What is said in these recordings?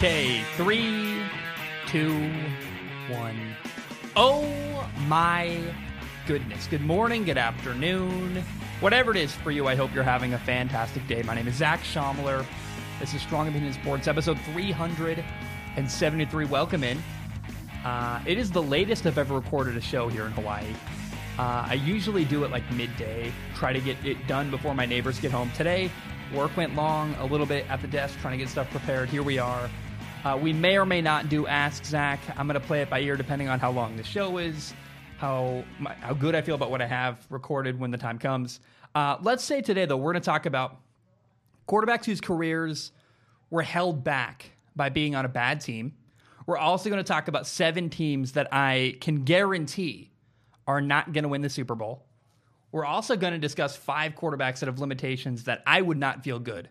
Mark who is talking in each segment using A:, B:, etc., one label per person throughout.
A: Okay, three, two, one. Oh my goodness. Good morning, good afternoon. Whatever it is for you, I hope you're having a fantastic day. My name is Zac Schomler. This is Strong Opinion Sports, episode 373. Welcome in. Uh, it is the latest I've ever recorded a show here in Hawaii. Uh, I usually do it like midday, try to get it done before my neighbors get home. Today, work went long a little bit at the desk trying to get stuff prepared. Here we are. Uh, we may or may not do Ask Zac. I'm going to play it by ear depending on how long the show is, how my, how good I feel about what I have recorded when the time comes. Uh, let's say today, though, we're going to talk about quarterbacks whose careers were held back by being on a bad team. We're also going to talk about seven teams that I can guarantee are not going to win the Super Bowl. We're also going to discuss five quarterbacks that have limitations that I would not feel good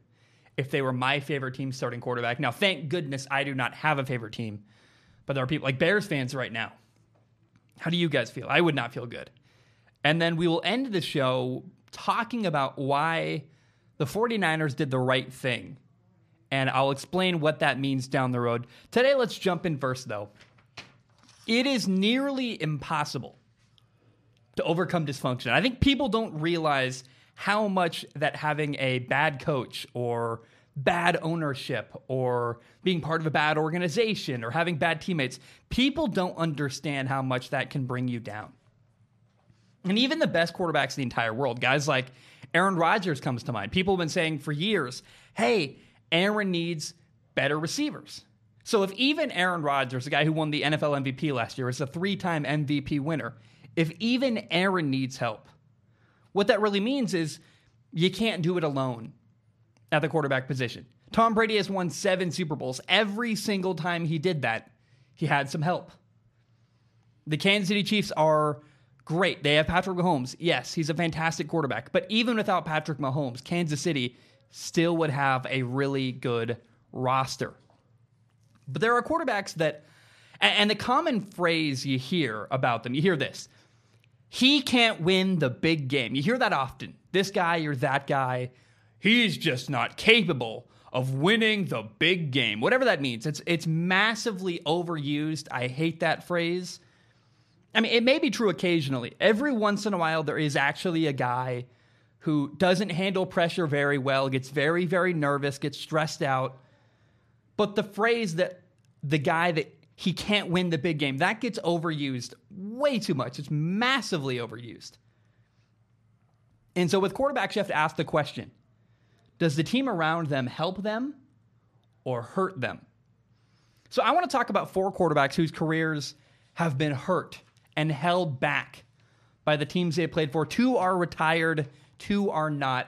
A: if they were my favorite team starting quarterback. Now, thank goodness I do not have a favorite team, but there are people like Bears fans right now. How do you guys feel? I would not feel good. And then we will end the show talking about why the 49ers did the right thing. And I'll explain what that means down the road. Today, let's jump in first, though. It is nearly impossible to overcome dysfunction. I think people don't realize how much that having a bad coach or bad ownership or being part of a bad organization or having bad teammates, people don't understand how much that can bring you down. And even the best quarterbacks in the entire world, guys like Aaron Rodgers comes to mind. People have been saying for years, hey, Aaron needs better receivers. So if even Aaron Rodgers, the guy who won the NFL MVP last year, is a three time MVP winner, if even Aaron needs help, what that really means is you can't do it alone at the quarterback position. Tom Brady has won seven Super Bowls. Every single time he did that, he had some help. The Kansas City Chiefs are great. They have Patrick Mahomes. Yes, he's a fantastic quarterback. But even without Patrick Mahomes, Kansas City still would have a really good roster. But there are quarterbacks that, and the common phrase you hear about them, you hear this he can't win the big game. You hear that often. This guy or that guy, he's just not capable of winning the big game. Whatever that means. It's it's massively overused. I hate that phrase. I mean, it may be true occasionally. Every once in a while there is actually a guy who doesn't handle pressure very well, gets very very nervous, gets stressed out. But the phrase that the guy that he can't win the big game. That gets overused way too much. It's massively overused. And so with quarterbacks, you have to ask the question Does the team around them help them or hurt them? So I want to talk about four quarterbacks whose careers have been hurt and held back by the teams they played for. Two are retired, two are not.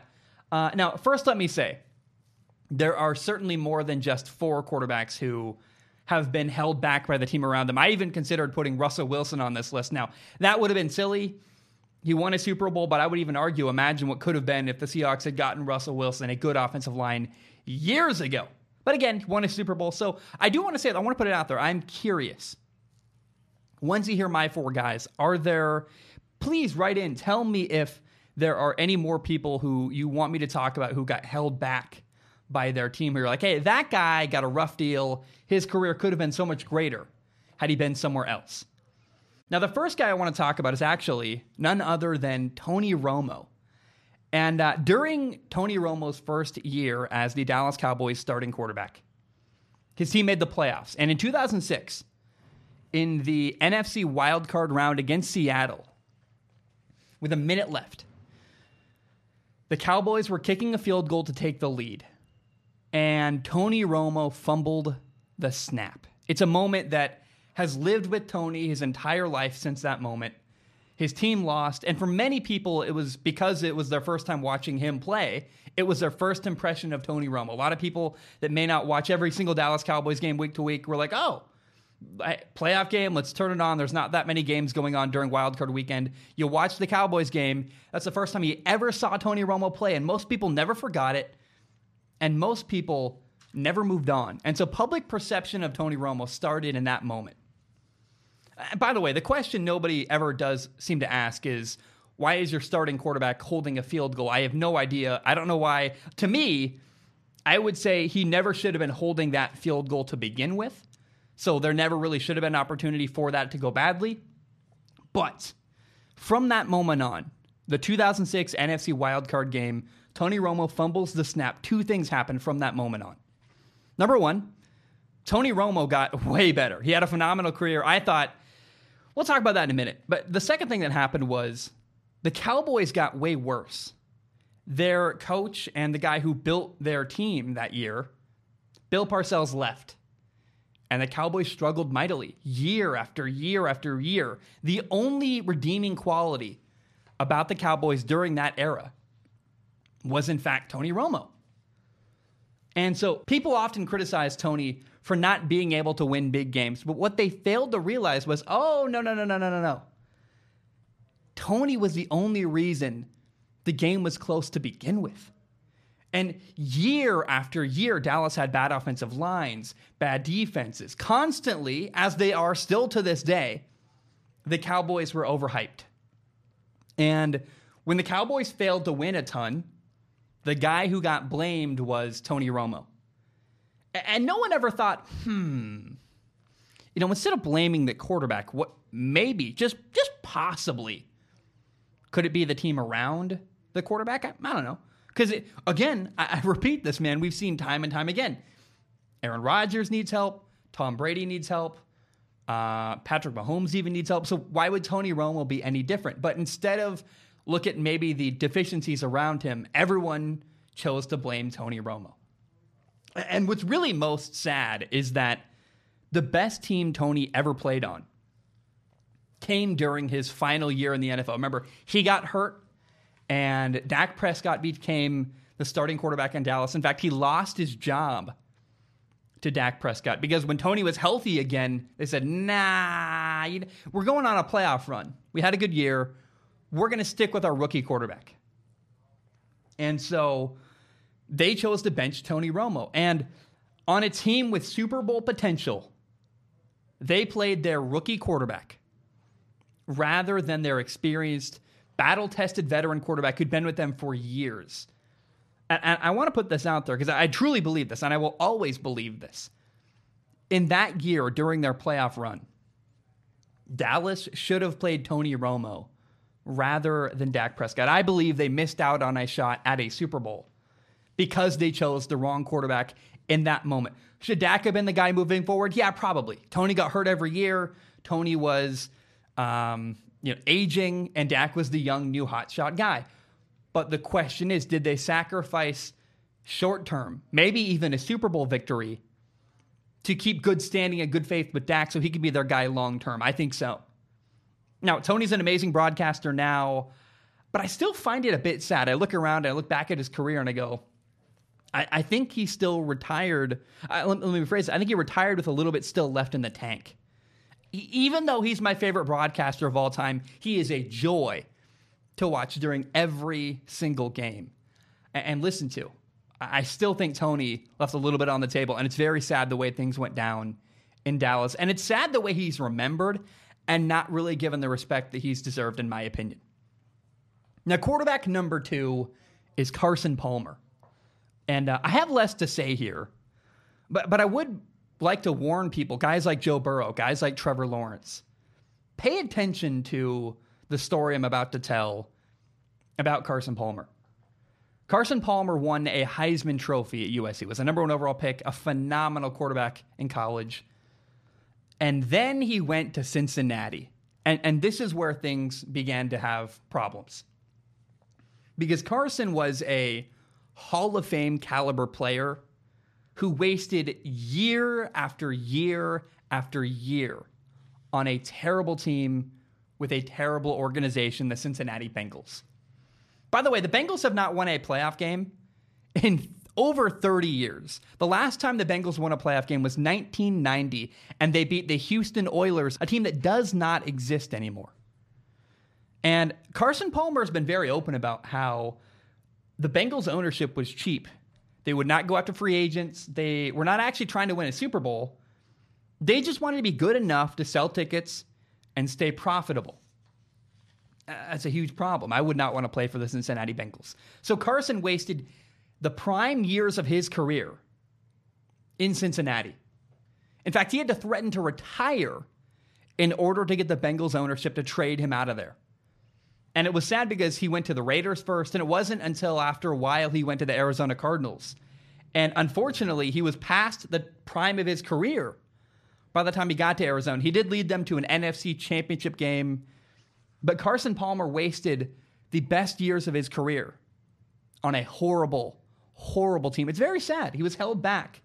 A: Uh, now, first, let me say there are certainly more than just four quarterbacks who have been held back by the team around them. I even considered putting Russell Wilson on this list. Now, that would have been silly. He won a Super Bowl, but I would even argue, imagine what could have been if the Seahawks had gotten Russell Wilson, a good offensive line, years ago. But again, won a Super Bowl. So I do want to say, I want to put it out there. I'm curious. Once you hear my four guys, are there, please write in, tell me if there are any more people who you want me to talk about who got held back by their team who are like, hey, that guy got a rough deal. His career could have been so much greater had he been somewhere else. Now, the first guy I want to talk about is actually none other than Tony Romo. And uh, during Tony Romo's first year as the Dallas Cowboys starting quarterback, his team made the playoffs. And in 2006, in the NFC wildcard round against Seattle, with a minute left, the Cowboys were kicking a field goal to take the lead and Tony Romo fumbled the snap. It's a moment that has lived with Tony his entire life since that moment. His team lost, and for many people, it was because it was their first time watching him play. It was their first impression of Tony Romo. A lot of people that may not watch every single Dallas Cowboys game week to week were like, oh, playoff game, let's turn it on. There's not that many games going on during wildcard weekend. You watch the Cowboys game, that's the first time you ever saw Tony Romo play, and most people never forgot it and most people never moved on. And so public perception of Tony Romo started in that moment. Uh, by the way, the question nobody ever does seem to ask is why is your starting quarterback holding a field goal? I have no idea. I don't know why. To me, I would say he never should have been holding that field goal to begin with. So there never really should have been an opportunity for that to go badly. But from that moment on, the 2006 NFC wildcard game, Tony Romo fumbles the snap. Two things happen from that moment on. Number one, Tony Romo got way better. He had a phenomenal career. I thought, we'll talk about that in a minute. But the second thing that happened was the Cowboys got way worse. Their coach and the guy who built their team that year, Bill Parcells, left. And the Cowboys struggled mightily year after year after year. The only redeeming quality about the Cowboys during that era was, in fact, Tony Romo. And so people often criticize Tony for not being able to win big games. But what they failed to realize was oh, no, no, no, no, no, no, no. Tony was the only reason the game was close to begin with. And year after year, Dallas had bad offensive lines, bad defenses. Constantly, as they are still to this day, the Cowboys were overhyped. And when the Cowboys failed to win a ton, the guy who got blamed was Tony Romo. And no one ever thought, hmm, you know, instead of blaming the quarterback, what maybe, just just possibly, could it be the team around the quarterback? I, I don't know. Because again, I, I repeat this, man. We've seen time and time again. Aaron Rodgers needs help. Tom Brady needs help. Uh, Patrick Mahomes even needs help. So why would Tony Romo be any different? But instead of look at maybe the deficiencies around him, everyone chose to blame Tony Romo. And what's really most sad is that the best team Tony ever played on came during his final year in the NFL. Remember, he got hurt, and Dak Prescott became the starting quarterback in Dallas. In fact, he lost his job to Dak Prescott because when Tony was healthy again, they said, nah, we're going on a playoff run. We had a good year. We're going to stick with our rookie quarterback. And so they chose to bench Tony Romo. And on a team with Super Bowl potential, they played their rookie quarterback rather than their experienced, battle tested veteran quarterback who'd been with them for years. And I want to put this out there because I truly believe this, and I will always believe this. In that year, during their playoff run, Dallas should have played Tony Romo rather than Dak Prescott. I believe they missed out on a shot at a Super Bowl because they chose the wrong quarterback in that moment. Should Dak have been the guy moving forward? Yeah, probably. Tony got hurt every year. Tony was, um, you know, aging, and Dak was the young, new hotshot guy. But the question is, did they sacrifice short term, maybe even a Super Bowl victory, to keep good standing and good faith with Dak so he could be their guy long term? I think so. Now, Tony's an amazing broadcaster now, but I still find it a bit sad. I look around, I look back at his career, and I go, I, I think he's still retired. let, let, me rephrase it. I think he retired with a little bit still left in the tank. He, even though he's my favorite broadcaster of all time, he is a joy to watch during every single game and, and listen to. I, I still think Tony left a little bit on the table, and it's very sad the way things went down in Dallas. And it's sad the way he's remembered and not really given the respect that he's deserved, in my opinion. Now, quarterback number two is Carson Palmer. And uh, I have less to say here, but, but I would like to warn people, guys like Joe Burrow, guys like Trevor Lawrence, pay attention to the story I'm about to tell about Carson Palmer. Carson Palmer won a Heisman Trophy at USC, was a number one overall pick, a phenomenal quarterback in college. And then he went to Cincinnati. And, and this is where things began to have problems. Because Carson was a Hall of Fame caliber player who wasted year after year after year on a terrible team with a terrible organization, the Cincinnati Bengals. By the way, the Bengals have not won a playoff game in over 30 years. The last time the Bengals won a playoff game was 1990, and they beat the Houston Oilers, a team that does not exist anymore. And Carson Palmer has been very open about how the Bengals ownership was cheap. They would not go after free agents. They were not actually trying to win a Super Bowl. They just wanted to be good enough to sell tickets and stay profitable. That's a huge problem. I would not want to play for the Cincinnati Bengals. So Carson wasted the prime years of his career in Cincinnati. In fact, he had to threaten to retire in order to get the Bengals ownership to trade him out of there. And it was sad because he went to the Raiders first, and it wasn't until after a while he went to the Arizona Cardinals. And unfortunately, he was past the prime of his career by the time he got to Arizona. He did lead them to an NFC championship game, but Carson Palmer wasted the best years of his career on a horrible, horrible team. It's very sad. He was held back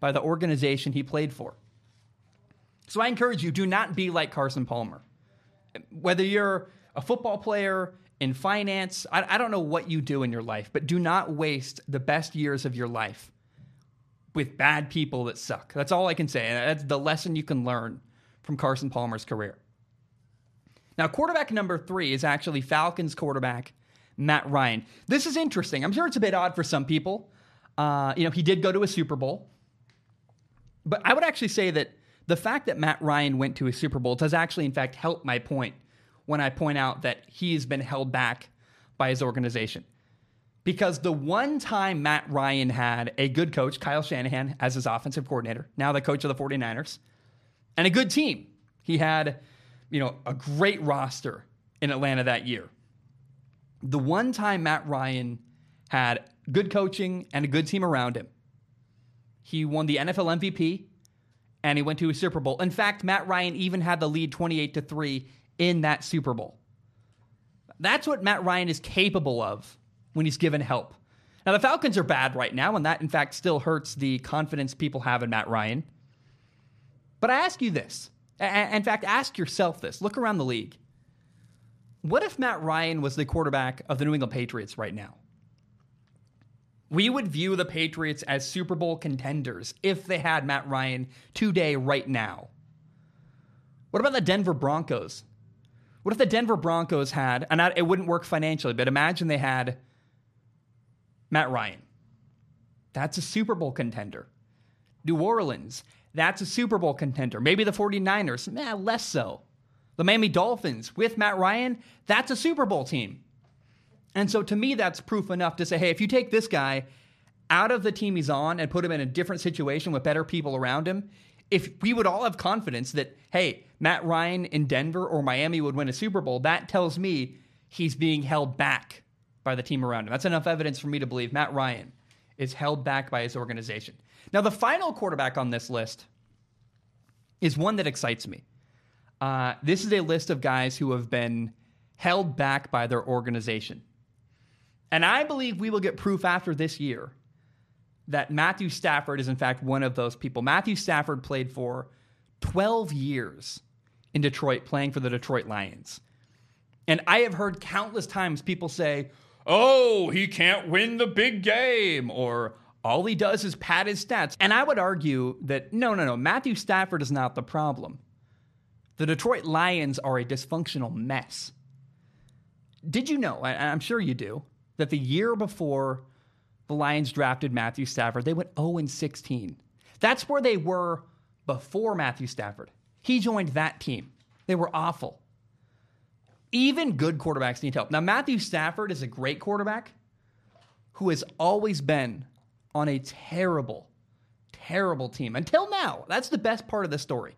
A: by the organization he played for. So I encourage you do not be like Carson Palmer. Whether you're a football player, in finance, I, I don't know what you do in your life, but do not waste the best years of your life with bad people that suck. That's all I can say. That's the lesson you can learn from Carson Palmer's career. Now, quarterback number three is actually Falcons quarterback Matt Ryan. This is interesting. I'm sure it's a bit odd for some people. Uh, you know, he did go to a Super Bowl, but I would actually say that the fact that Matt Ryan went to a Super Bowl does actually, in fact, help my point when I point out that he's been held back by his organization. Because the one time Matt Ryan had a good coach, Kyle Shanahan, as his offensive coordinator, now the coach of the 49ers, and a good team. He had, you know, a great roster in Atlanta that year. The one time Matt Ryan had good coaching and a good team around him, he won the NFL MVP and he went to a Super Bowl. In fact, Matt Ryan even had the lead 28 to 3 in that Super Bowl. That's what Matt Ryan is capable of when he's given help. Now, the Falcons are bad right now, and that, in fact, still hurts the confidence people have in Matt Ryan. But I ask you this. In fact, ask yourself this. Look around the league. What if Matt Ryan was the quarterback of the New England Patriots right now? We would view the Patriots as Super Bowl contenders if they had Matt Ryan today, right now. What about the Denver Broncos? What if the Denver Broncos had, and it wouldn't work financially, but imagine they had Matt Ryan. That's a Super Bowl contender. New Orleans, that's a Super Bowl contender. Maybe the 49ers, nah, less so. The Miami Dolphins with Matt Ryan, that's a Super Bowl team. And so to me, that's proof enough to say, hey, if you take this guy out of the team he's on and put him in a different situation with better people around him, if we would all have confidence that, hey, Matt Ryan in Denver or Miami would win a Super Bowl, that tells me he's being held back by the team around him. That's enough evidence for me to believe Matt Ryan is held back by his organization. Now, the final quarterback on this list is one that excites me. Uh, this is a list of guys who have been held back by their organization. And I believe we will get proof after this year that Matthew Stafford is, in fact, one of those people. Matthew Stafford played for 12 years in Detroit, playing for the Detroit Lions. And I have heard countless times people say, oh, he can't win the big game, or all he does is pad his stats. And I would argue that no, no, no, Matthew Stafford is not the problem. The Detroit Lions are a dysfunctional mess. Did you know, I'm sure you do, that the year before the Lions drafted Matthew Stafford, they went 0 16. That's where they were before Matthew Stafford. He joined that team. They were awful. Even good quarterbacks need help. Now, Matthew Stafford is a great quarterback who has always been on a terrible, terrible team until now. That's the best part of the story.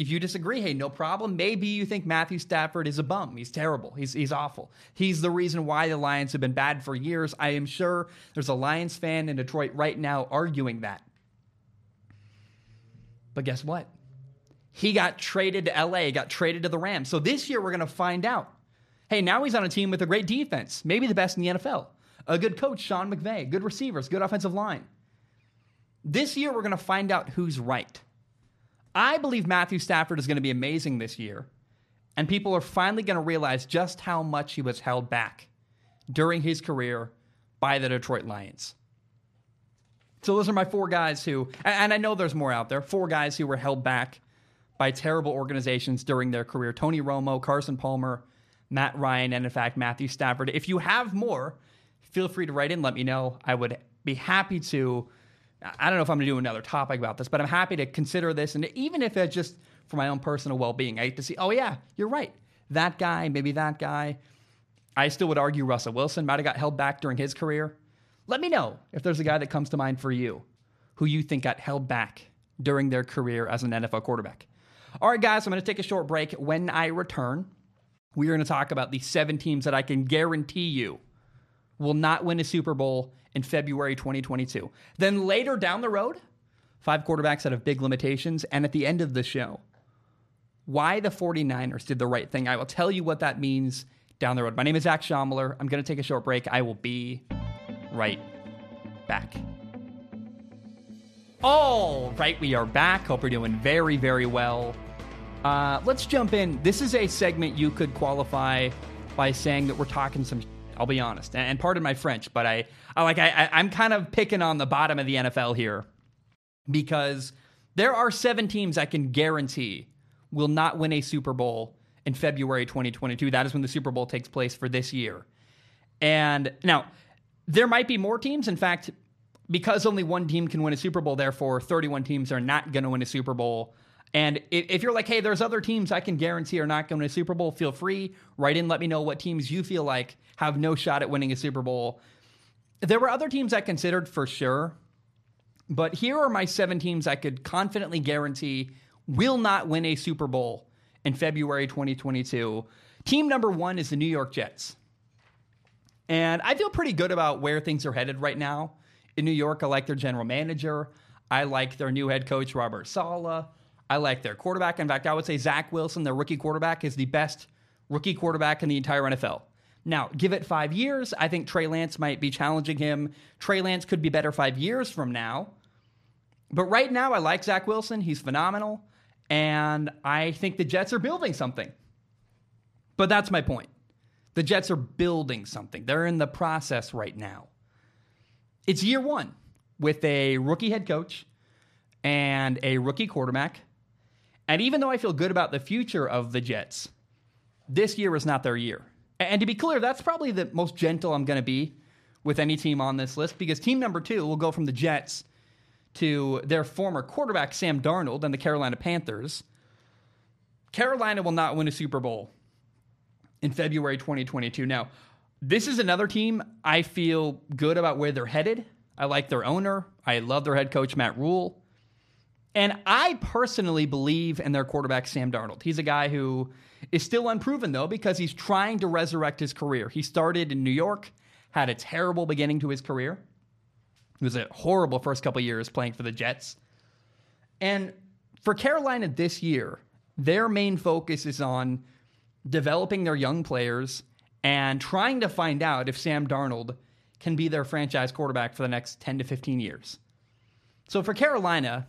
A: If you disagree, hey, no problem. Maybe you think Matthew Stafford is a bum. He's terrible. He's, he's awful. He's the reason why the Lions have been bad for years. I am sure there's a Lions fan in Detroit right now arguing that. But guess what? He got traded to LA, got traded to the Rams. So this year we're going to find out. Hey, now he's on a team with a great defense, maybe the best in the NFL. A good coach, Sean McVay, good receivers, good offensive line. This year we're going to find out who's right. I believe Matthew Stafford is going to be amazing this year, and people are finally going to realize just how much he was held back during his career by the Detroit Lions. So those are my four guys who, and I know there's more out there, four guys who were held back by terrible organizations during their career Tony Romo, Carson Palmer, Matt Ryan, and in fact, Matthew Stafford. If you have more, feel free to write in, let me know. I would be happy to I don't know if I'm going to do another topic about this, but I'm happy to consider this. And even if it's just for my own personal well being, I hate to see, oh, yeah, you're right. That guy, maybe that guy. I still would argue Russell Wilson might have got held back during his career. Let me know if there's a guy that comes to mind for you who you think got held back during their career as an NFL quarterback. All right, guys, I'm going to take a short break. When I return, we are going to talk about the seven teams that I can guarantee you will not win a Super Bowl in February 2022. Then later down the road, five quarterbacks that have big limitations. And at the end of the show, why the 49ers did the right thing. I will tell you what that means down the road. My name is Zac Shomler. I'm going to take a short break. I will be right back. All right, we are back. Hope you're doing very, very well. Uh, let's jump in. This is a segment you could qualify by saying that we're talking some. I'll be honest, and, and pardon my French, but I, I like I, I'm kind of picking on the bottom of the NFL here because there are seven teams I can guarantee will not win a Super Bowl in February 2022. That is when the Super Bowl takes place for this year. And now there might be more teams. In fact, because only one team can win a Super Bowl, therefore 31 teams are not going to win a Super Bowl. And if you're like, hey, there's other teams I can guarantee are not going to Super Bowl, feel free, write in, let me know what teams you feel like have no shot at winning a Super Bowl. There were other teams I considered for sure, but here are my seven teams I could confidently guarantee will not win a Super Bowl in February 2022. Team number one is the New York Jets. And I feel pretty good about where things are headed right now. In New York, I like their general manager. I like their new head coach, Robert Saleh. I like their quarterback. In fact, I would say Zach Wilson, their rookie quarterback, is the best rookie quarterback in the entire NFL. Now, give it five years. I think Trey Lance might be challenging him. Trey Lance could be better five years from now. But right now, I like Zach Wilson. He's phenomenal. And I think the Jets are building something. But that's my point. The Jets are building something. They're in the process right now. It's year one with a rookie head coach and a rookie quarterback. And even though I feel good about the future of the Jets, this year was not their year. And to be clear, that's probably the most gentle I'm going to be with any team on this list because team number two will go from the Jets to their former quarterback, Sam Darnold, and the Carolina Panthers. Carolina will not win a Super Bowl in February 2022. Now, this is another team I feel good about where they're headed. I like their owner. I love their head coach, Matt Rhule. And I personally believe in their quarterback, Sam Darnold. He's a guy who is still unproven, though, because he's trying to resurrect his career. He started in New York, had a terrible beginning to his career. It was a horrible first couple years playing for the Jets. And for Carolina this year, their main focus is on developing their young players and trying to find out if Sam Darnold can be their franchise quarterback for the next 10 to 15 years. So for Carolina,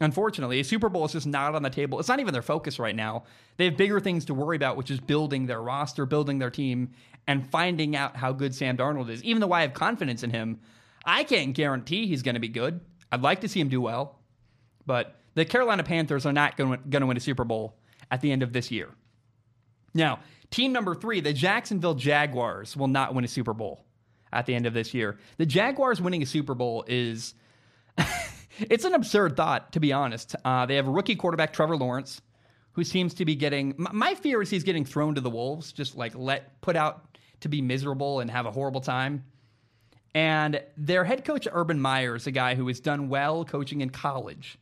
A: unfortunately, a Super Bowl is just not on the table. It's not even their focus right now. They have bigger things to worry about, which is building their roster, building their team, and finding out how good Sam Darnold is. Even though I have confidence in him, I can't guarantee he's going to be good. I'd like to see him do well, but the Carolina Panthers are not going to win a Super Bowl at the end of this year. Now, team number three, the Jacksonville Jaguars, will not win a Super Bowl at the end of this year. The Jaguars winning a Super Bowl is. it's an absurd thought, to be honest. Uh, they have rookie quarterback, Trevor Lawrence, who seems to be getting. My fear is he's getting thrown to the wolves, just like let put out to be miserable and have a horrible time. And their head coach, Urban Meyer, is a guy who has done well coaching in college,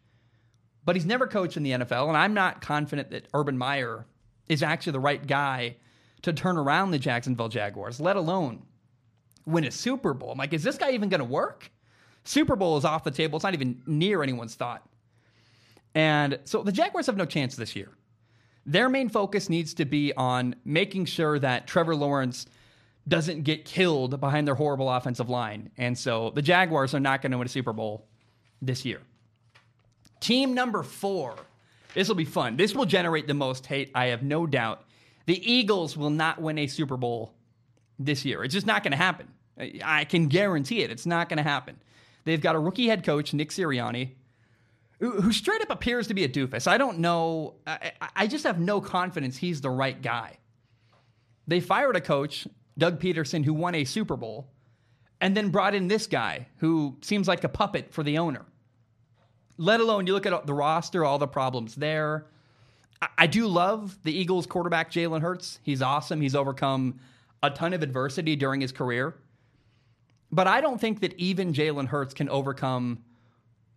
A: but he's never coached in the NFL. And I'm not confident that Urban Meyer is actually the right guy to turn around the Jacksonville Jaguars, let alone win a Super Bowl. I'm like, is this guy even going to work? Super Bowl is off the table. It's not even near anyone's thought. And so the Jaguars have no chance this year. Their main focus needs to be on making sure that Trevor Lawrence doesn't get killed behind their horrible offensive line. And so the Jaguars are not going to win a Super Bowl this year. Team number four. This will be fun. This will generate the most hate, I have no doubt. The Eagles will not win a Super Bowl this year. It's just not going to happen. I can guarantee it. It's not going to happen. They've got a rookie head coach, Nick Sirianni, who, straight up appears to be a doofus. I don't know. I, I just have no confidence he's the right guy. They fired a coach Doug Pederson, who won a Super Bowl, and then brought in this guy who seems like a puppet for the owner. Let alone you look at the roster, all the problems there. I, I do love the Eagles quarterback, Jalen Hurts. He's awesome. He's overcome a ton of adversity during his career. But I don't think that even Jalen Hurts can overcome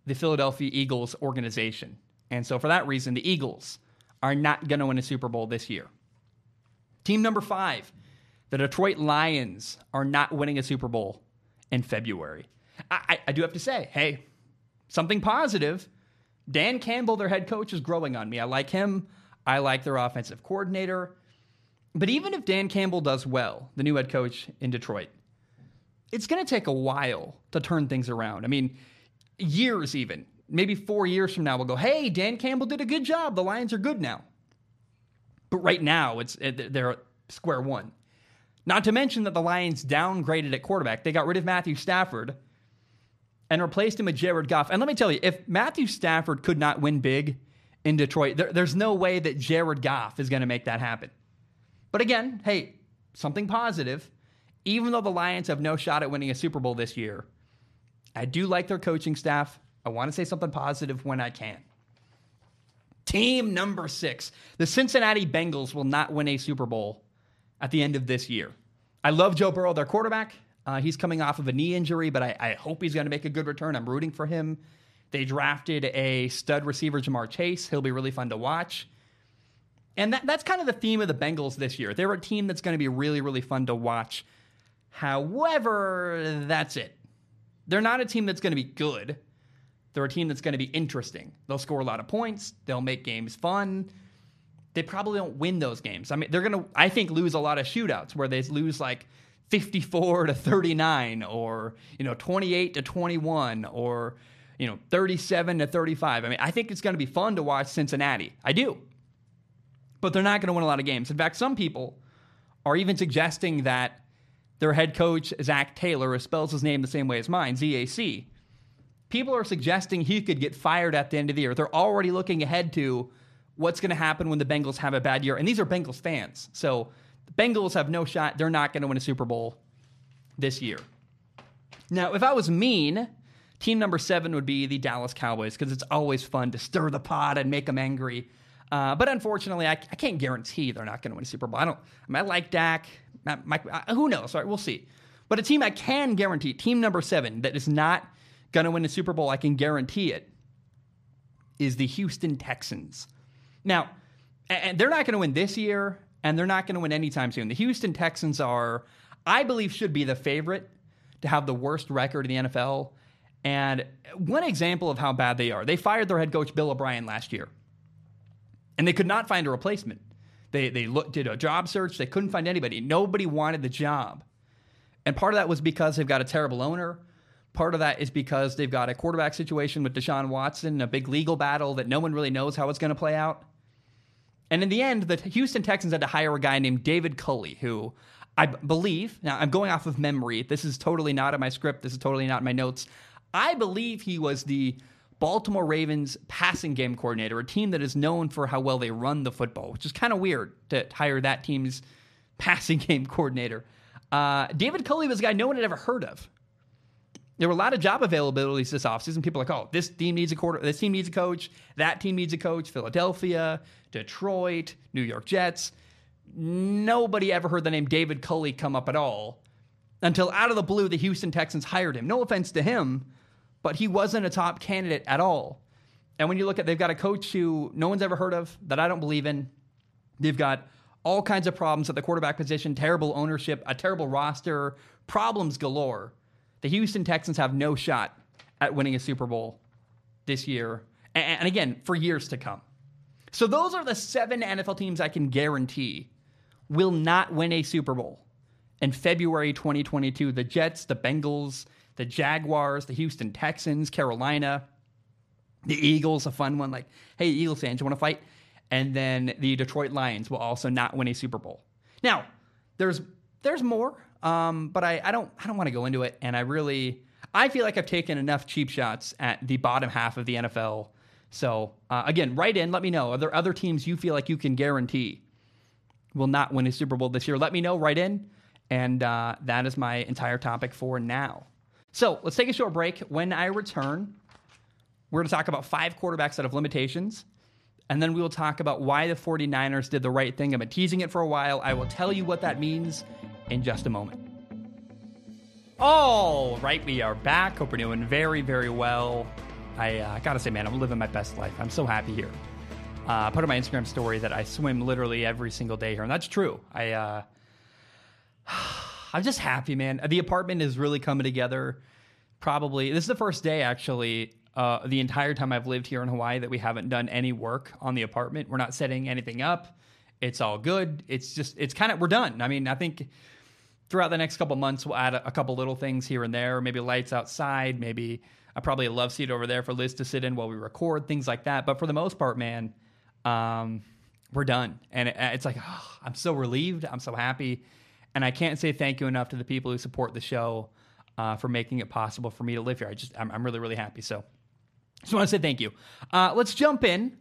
A: the Philadelphia Eagles organization. And so for that reason, the Eagles are not going to win a Super Bowl this year. Team number five, the Detroit Lions are not winning a Super Bowl in February. I, I, I do have to say, hey, something positive. Dan Campbell, their head coach, is growing on me. I like him. I like their offensive coordinator. But even if Dan Campbell does well, the new head coach in Detroit, it's going to take a while to turn things around. I mean, years even. Maybe four years from now, we'll go, hey, Dan Campbell did a good job. The Lions are good now. But right now, it's they're square one. Not to mention that the Lions downgraded at quarterback. They got rid of Matthew Stafford and replaced him with Jared Goff. And let me tell you, if Matthew Stafford could not win big in Detroit, there, there's no way that Jared Goff is going to make that happen. But again, hey, something positive. Even though the Lions have no shot at winning a Super Bowl this year, I do like their coaching staff. I want to say something positive when I can. Team number six the Cincinnati Bengals will not win a Super Bowl at the end of this year. I love Joe Burrow, their quarterback. Uh, he's coming off of a knee injury, but I, I hope he's going to make a good return. I'm rooting for him. They drafted a stud receiver, Ja'Marr Chase. He'll be really fun to watch. And that, that's kind of the theme of the Bengals this year. They're a team that's going to be really, really fun to watch. However, that's it. They're not a team that's going to be good. They're a team that's going to be interesting. They'll score a lot of points. They'll make games fun. They probably don't win those games. I mean, they're going to, I think, lose a lot of shootouts where they lose like 54 to 39 or, you know, 28 to 21 or, you know, 37 to 35. I mean, I think it's going to be fun to watch Cincinnati. I do. But they're not going to win a lot of games. In fact, some people are even suggesting that their head coach, Zac Taylor, spells his name the same way as mine, Z A C. People are suggesting he could get fired at the end of the year. They're already looking ahead to what's going to happen when the Bengals have a bad year. And these are Bengals fans. So the Bengals have no shot. They're not going to win a Super Bowl this year. Now, if I was mean, team number seven would be the Dallas Cowboys because it's always fun to stir the pot and make them angry. Uh, but unfortunately, I, I, can't guarantee they're not going to win a Super Bowl. I don't. I, mean, I like Dak. Mike, uh, who knows? Right, we'll see. But a team I can guarantee, team number seven, that is not going to win a Super Bowl, I can guarantee it, is the Houston Texans. Now, and they're not going to win this year, and they're not going to win anytime soon. The Houston Texans are, I believe, should be the favorite to have the worst record in the NFL. And one example of how bad they are, they fired their head coach Bill O'Brien last year, and they could not find a replacement. They they looked did a job search, they couldn't find anybody. Nobody wanted the job, and part of that was because they've got a terrible owner. Part of that is because they've got a quarterback situation with Deshaun Watson, a big legal battle that no one really knows how it's going to play out. And in the end, the Houston Texans had to hire a guy named David Culley, who I believe, now I'm going off of memory. This is totally not in my script. This is totally not in my notes. I believe he was the Baltimore Ravens passing game coordinator, a team that is known for how well they run the football, which is kind of weird to hire that team's passing game coordinator. Uh, David Culley was a guy no one had ever heard of. There were a lot of job availabilities this offseason. People like, oh, this team needs a quarter, this team needs a coach, that team needs a coach. Philadelphia, Detroit, New York Jets. Nobody ever heard the name David Culley come up at all until out of the blue, the Houston Texans hired him. No offense to him, but he wasn't a top candidate at all. And when you look at, they've got a coach who no one's ever heard of that I don't believe in. They've got all kinds of problems at the quarterback position, terrible ownership, a terrible roster, problems galore. The Houston Texans have no shot at winning a Super Bowl this year, and again, for years to come. So, those are the seven NFL teams I can guarantee will not win a Super Bowl in February 2022. The Jets, the Bengals, the Jaguars, the Houston Texans, Carolina, the Eagles, a fun one. Like, hey, Eagles fans, you want to fight? And then the Detroit Lions will also not win a Super Bowl. Now, there's there's more. Um, but I, I don't I don't want to go into it, and I really I feel like I've taken enough cheap shots at the bottom half of the NFL. So uh, again, write in. Let me know. Are there other teams you feel like you can guarantee will not win a Super Bowl this year? Let me know. Write in, and uh, that is my entire topic for now. So let's take a short break. When I return, we're going to talk about five quarterbacks that have limitations. And then we will talk about why the 49ers did the right thing. I've been teasing it for a while. I will tell you what that means in just a moment. All right, we are back. Hope we're doing very, very well. I uh, gotta say, man, I'm living my best life. I'm so happy here. Uh, I put on my Instagram story that I swim literally every single day here, and that's true. I, uh, I'm just happy, man. The apartment is really coming together. Probably this is the first day, actually, uh, the entire time I've lived here in Hawaii that we haven't done any work on the apartment. We're not setting anything up. It's all good. It's just, it's kind of, we're done. I mean, I think throughout the next couple months, we'll add a, a, couple little things here and there. Maybe lights outside. Maybe uh, probably a love seat over there for Liz to sit in while we record. Things like that. But for the most part, man, um, we're done. And it, it's like oh, I'm so relieved. I'm so happy, and I can't say thank you enough to the people who support the show uh, for making it possible for me to live here. I just I'm, I'm really really happy. So just want to say thank you. Uh, let's jump in.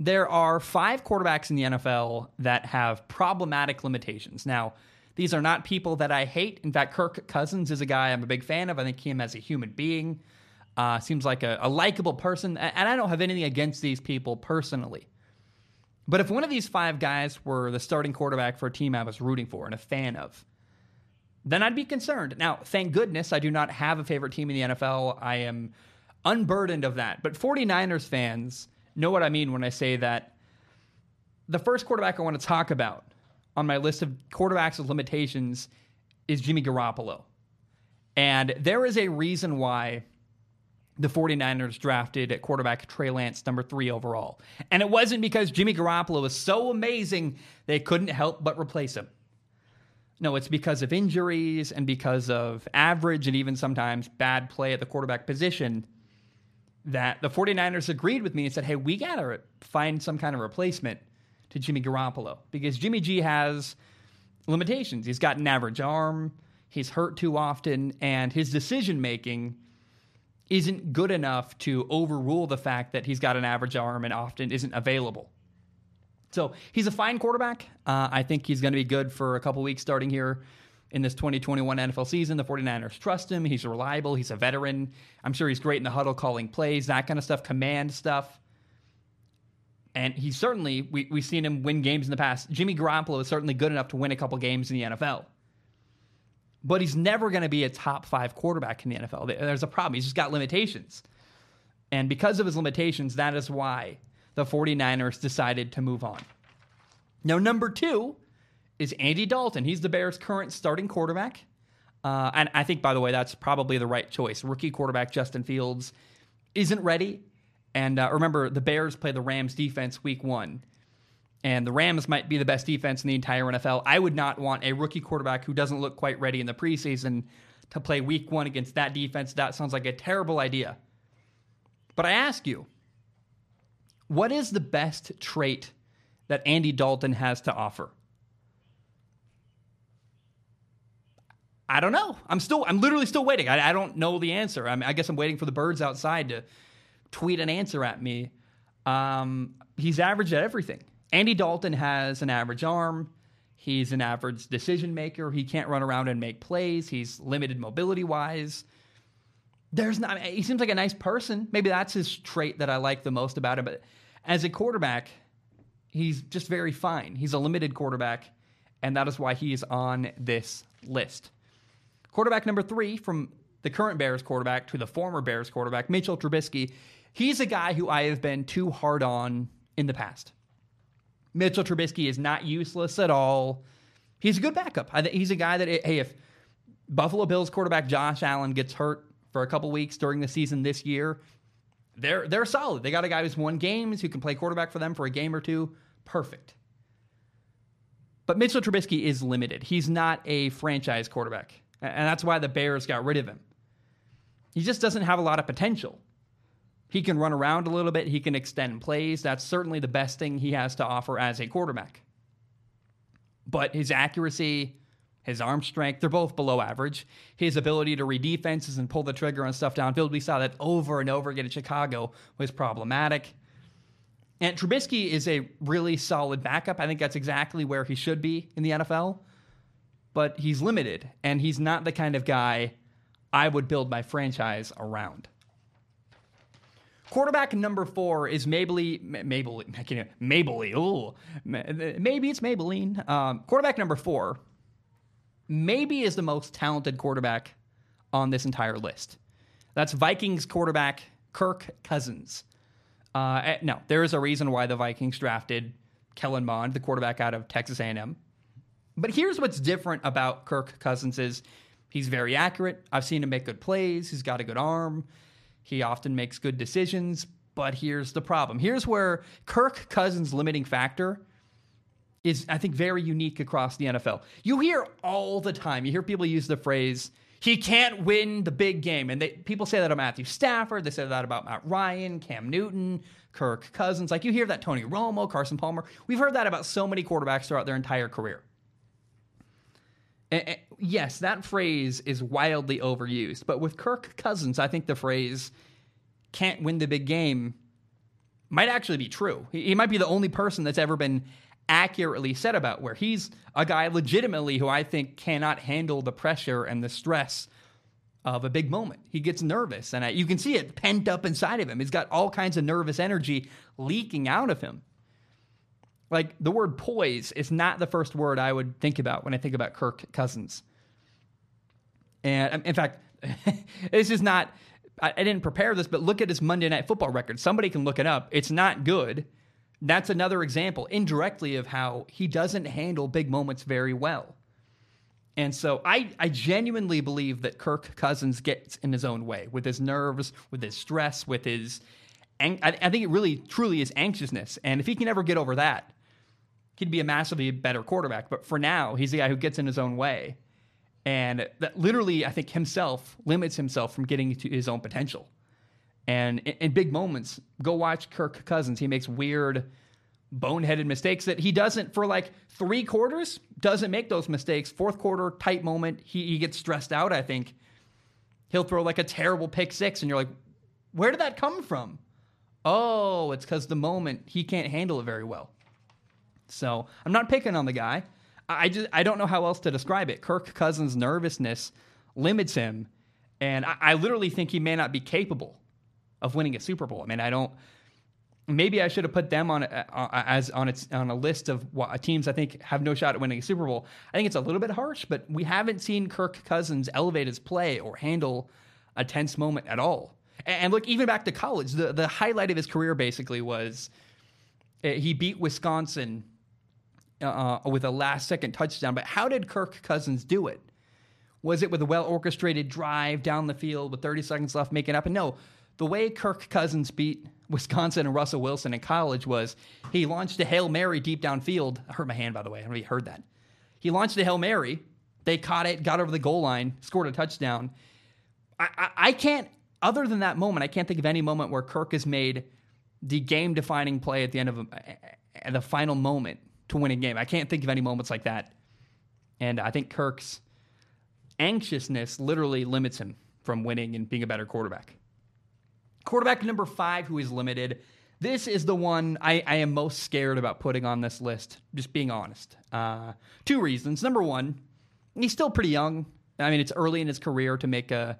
A: There are five quarterbacks in the NFL that have problematic limitations. Now these are not people that I hate. In fact, Kirk Cousins is a guy I'm a big fan of. I think him as a human being uh, seems like a, a likable person, and I don't have anything against these people personally. But if one of these five guys were the starting quarterback for a team I was rooting for and a fan of, then I'd be concerned. Now, thank goodness I do not have a favorite team in the NFL. I am unburdened of that. But 49ers fans know what I mean when I say that the first quarterback I want to talk about on my list of quarterbacks with limitations is Jimmy Garoppolo. And there is a reason why the 49ers drafted at quarterback Trey Lance number three overall. And it wasn't because Jimmy Garoppolo was so amazing they couldn't help but replace him. No, it's because of injuries and because of average and even sometimes bad play at the quarterback position that the 49ers agreed with me and said, hey, we got to find some kind of replacement to Jimmy Garoppolo because Jimmy G has limitations. He's got an average arm, he's hurt too often, and his decision making isn't good enough to overrule the fact that he's got an average arm and often isn't available. So he's a fine quarterback. Uh, I think he's going to be good for a couple weeks starting here in this 2021 NFL season. The 49ers trust him. He's reliable. He's a veteran. I'm sure he's great in the huddle calling plays, that kind of stuff, command stuff. And he's certainly, we, we've seen him win games in the past. Jimmy Garoppolo is certainly good enough to win a couple games in the NFL. But he's never going to be a top five quarterback in the NFL. There's a problem. He's just got limitations. And because of his limitations, that is why the 49ers decided to move on. Now, number two is Andy Dalton. He's the Bears' current starting quarterback. Uh, and I think, by the way, that's probably the right choice. Rookie quarterback Justin Fields isn't ready. And uh, remember, the Bears play the Rams defense week one. And the Rams might be the best defense in the entire NFL. I would not want a rookie quarterback who doesn't look quite ready in the preseason to play week one against that defense. That sounds like a terrible idea. But I ask you, what is the best trait that Andy Dalton has to offer? I don't know. I'm still, I'm literally still waiting. I, I don't know the answer. I, mean, I guess I'm waiting for the birds outside to tweet an answer at me. Um, he's average at everything. Andy Dalton has an average arm. He's an average decision maker. He can't run around and make plays. He's limited mobility wise. There's not. He seems like a nice person. Maybe that's his trait that I like the most about him. But as a quarterback, he's just very fine. He's a limited quarterback, and that is why he is on this list. Quarterback number three from the current Bears quarterback to the former Bears quarterback, Mitchell Trubisky. He's a guy who I have been too hard on in the past. Mitchell Trubisky is not useless at all. He's a good backup. he's a guy that, hey, if Buffalo Bills quarterback Josh Allen gets hurt for a couple weeks during the season this year, they're they're solid. They got a guy who's won games who can play quarterback for them for a game or two. Perfect. But Mitchell Trubisky is limited. He's not a franchise quarterback. And that's why the Bears got rid of him. He just doesn't have a lot of potential. He can run around a little bit, he can extend plays. That's certainly the best thing he has to offer as a quarterback. But his accuracy, his arm strength, they're both below average. His ability to read defenses and pull the trigger on stuff downfield, we saw that over and over again in Chicago, was problematic. And Trubisky is a really solid backup. I think that's exactly where he should be in the NFL. But he's limited, and he's not the kind of guy I would build my franchise around. Quarterback number four is Mabley, Mabley, Mabley, ooh, maybe it's Maybelline. Um, quarterback number four, maybe is the most talented quarterback on this entire list. That's Vikings quarterback Kirk Cousins. Uh, eh, no, there is a reason why the Vikings drafted Kellen Mond, the quarterback out of Texas A&M. But here's what's different about Kirk Cousins is he's very accurate. I've seen him make good plays. He's got a good arm. He often makes good decisions. But here's the problem. Here's where Kirk Cousins' limiting factor is, I think, very unique across the NFL. You hear all the time, you hear people use the phrase, he can't win the big game. And they, people say that about Matthew Stafford. They say that about Matt Ryan, Cam Newton, Kirk Cousins. Like you hear that Tony Romo, Carson Palmer. We've heard that about so many quarterbacks throughout their entire career. And, yes, that phrase is wildly overused. But with Kirk Cousins, I think the phrase can't win the big game might actually be true. He, he might be the only person that's ever been accurately said about where he's a guy legitimately who I think cannot handle the pressure and the stress of a big moment. He gets nervous, and I, you can see it pent up inside of him. He's got all kinds of nervous energy leaking out of him. Like the word poise is not the first word I would think about when I think about Kirk Cousins. And um, in fact, this is not, I, I didn't prepare this, but look at his Monday Night Football record. Somebody can look it up. It's not good. That's another example indirectly of how he doesn't handle big moments very well. And so I, I genuinely believe that Kirk Cousins gets in his own way with his nerves, with his stress, with his. I, I think it really, truly is anxiousness. And if he can ever get over that, he'd be a massively better quarterback. But for now, he's the guy who gets in his own way. And that literally, I think himself limits himself from getting to his own potential. And in, in big moments, go watch Kirk Cousins. He makes weird, boneheaded mistakes that he doesn't for like three quarters, doesn't make those mistakes. Fourth quarter, tight moment, he, he gets stressed out, I think. He'll throw like a terrible pick six, and you're like, where did that come from? Oh, it's because the moment he can't handle it very well. So I'm not picking on the guy. I just I don't know how else to describe it. Kirk Cousins' nervousness limits him, and I, I literally think he may not be capable of winning a Super Bowl. I mean, I don't. Maybe I should have put them on uh, as on its on a list of teams I think have no shot at winning a Super Bowl. I think it's a little bit harsh, but we haven't seen Kirk Cousins elevate his play or handle a tense moment at all. And look, even back to college, the the highlight of his career basically was uh, he beat Wisconsin uh, uh, with a last second touchdown. But how did Kirk Cousins do it? Was it with a well orchestrated drive down the field with 30 seconds left, making up? And no, the way Kirk Cousins beat Wisconsin and Russell Wilson in college was he launched a Hail Mary deep downfield. I hurt my hand, by the way. I don't know if you heard that. He launched a Hail Mary. They caught it, got over the goal line, scored a touchdown. I, I, I can't, other than that moment, I can't think of any moment where Kirk has made the game defining play at the end of a, at the final moment to win a game. I can't think of any moments like that. And I think Kirk's anxiousness literally limits him from winning and being a better quarterback. Quarterback number five, who is limited. This is the one I, I am most scared about putting on this list, just being honest. Uh, two reasons. Number one, he's still pretty young. I mean, it's early in his career to make a,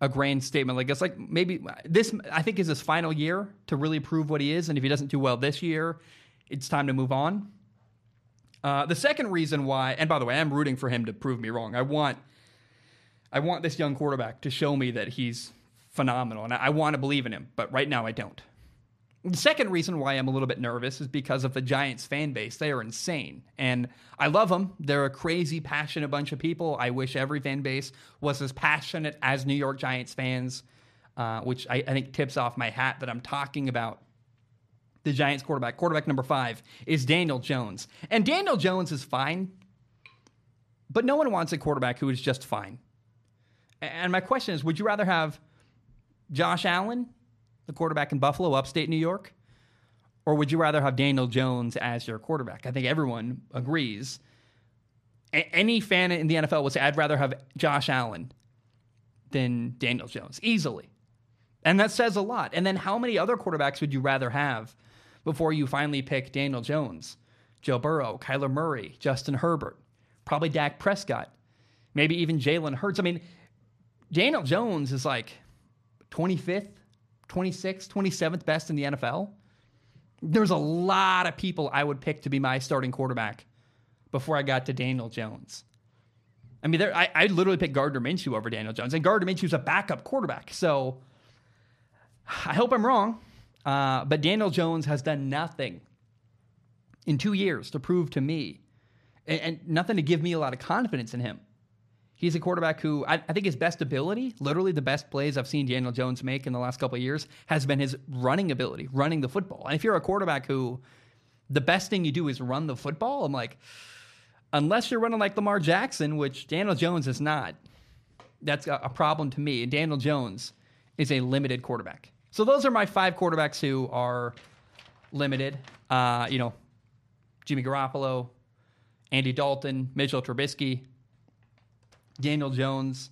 A: a grand statement like this. Like maybe this, I think, is his final year to really prove what he is. And if he doesn't do well this year, it's time to move on. Uh, the second reason why, and by the way, I'm rooting for him to prove me wrong. I want, I want this young quarterback to show me that he's phenomenal, and I, I want to believe in him. But right now, I don't. The second reason why I'm a little bit nervous is because of the Giants fan base. They are insane. And I love them. They're a crazy, passionate bunch of people. I wish every fan base was as passionate as New York Giants fans, uh, which I, I, think tips off my hat that I'm talking about the Giants quarterback, quarterback number five, is Daniel Jones. And Daniel Jones is fine, but no one wants a quarterback who is just fine. And my question is would you rather have Josh Allen, the quarterback in Buffalo, upstate New York? Or would you rather have Daniel Jones as your quarterback? I think everyone agrees. A- any fan in the NFL would say, I'd rather have Josh Allen than Daniel Jones, easily. And that says a lot. And then how many other quarterbacks would you rather have before you finally pick Daniel Jones, Joe Burrow, Kyler Murray, Justin Herbert, probably Dak Prescott, maybe even Jalen Hurts. I mean, Daniel Jones is like 25th, 26th, 27th best in the NFL. There's a lot of people I would pick to be my starting quarterback before I got to Daniel Jones. I mean, I, I literally picked Gardner Minshew over Daniel Jones, and Gardner Minshew's a backup quarterback. So I hope I'm wrong, uh, but Daniel Jones has done nothing in two years to prove to me, and, and, nothing to give me a lot of confidence in him. He's a quarterback who I, I, think his best ability, literally the best plays I've seen Daniel Jones make in the last couple of years, has been his running ability, running the football. And if you're a quarterback who the best thing you do is run the football, I'm like, unless you're running like Lamar Jackson, which Daniel Jones is not, that's a, a problem to me. And Daniel Jones is a limited quarterback. So those are my five quarterbacks who are limited. Uh, you know, Jimmy Garoppolo, Andy Dalton, Mitchell Trubisky, Daniel Jones,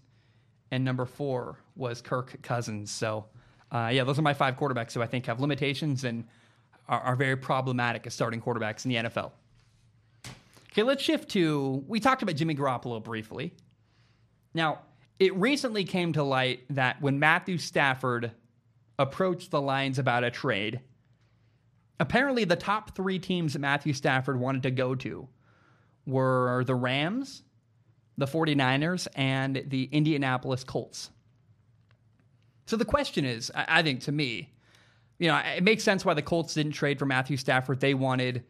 A: and number four was Kirk Cousins. So, uh, yeah, those are my five quarterbacks who I think have limitations and are, are very problematic as starting quarterbacks in the NFL. Okay, let's shift to. We talked about Jimmy Garoppolo briefly. Now, it recently came to light that when Matthew Stafford approached the Lions about a trade, apparently the top three teams that Matthew Stafford wanted to go to were the Rams, the 49ers, and the Indianapolis Colts. So the question is, I think to me, you know, it makes sense why the Colts didn't trade for Matthew Stafford. They wanted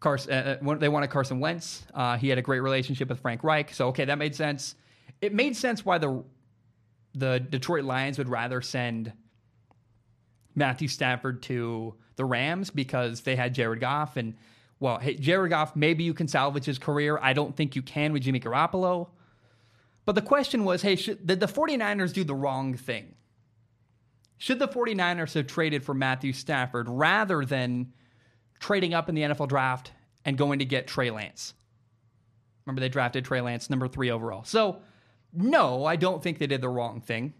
A: Carson. Uh, uh they wanted Carson Wentz. Uh, he had a great relationship with Frank Reich, so okay, that made sense. It made sense why the the Detroit Lions would rather send Matthew Stafford to the Rams because they had Jared Goff and well, hey, Jared Goff, maybe you can salvage his career. I don't think you can with Jimmy Garoppolo. But the question was, hey, should, did the 49ers do the wrong thing? Should the 49ers have traded for Matthew Stafford rather than trading up in the NFL draft and going to get Trey Lance? Remember, they drafted Trey Lance, number three overall. So, no, I don't think they did the wrong thing.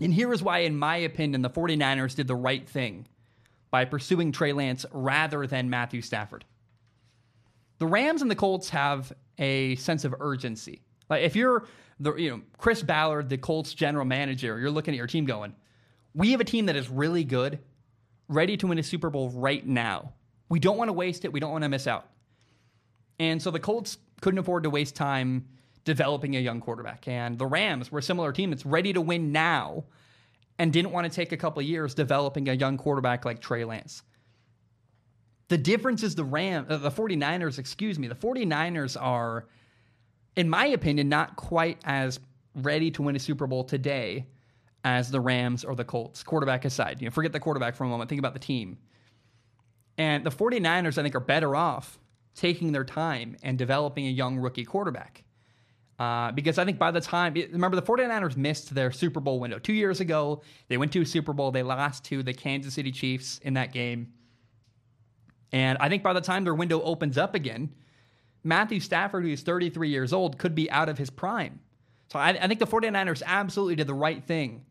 A: And here is why, in my opinion, the 49ers did the right thing by pursuing Trey Lance rather than Matthew Stafford. The Rams and the Colts have a sense of urgency. Like if you're the you know Chris Ballard, the Colts general manager, you're looking at your team going, we have a team that is really good, ready to win a Super Bowl right now. We don't want to waste it. We don't want to miss out. And so the Colts couldn't afford to waste time developing a young quarterback. And the Rams were a similar team that's ready to win now and didn't want to take a couple years developing a young quarterback like Trey Lance. The difference is the Ram, uh, the 49ers, excuse me, the 49ers are, in my opinion, not quite as ready to win a Super Bowl today as the Rams or the Colts, quarterback aside. You know, forget the quarterback for a moment, think about the team. And the 49ers, I think, are better off taking their time and developing a young rookie quarterback. Uh, because I think by the time, remember, the 49ers missed their Super Bowl window. Two years ago, they went to a Super Bowl. They lost to the Kansas City Chiefs in that game. And I think by the time their window opens up again, Matthew Stafford, who's 33 years old, could be out of his prime. So I, I think the 49ers absolutely did the right thing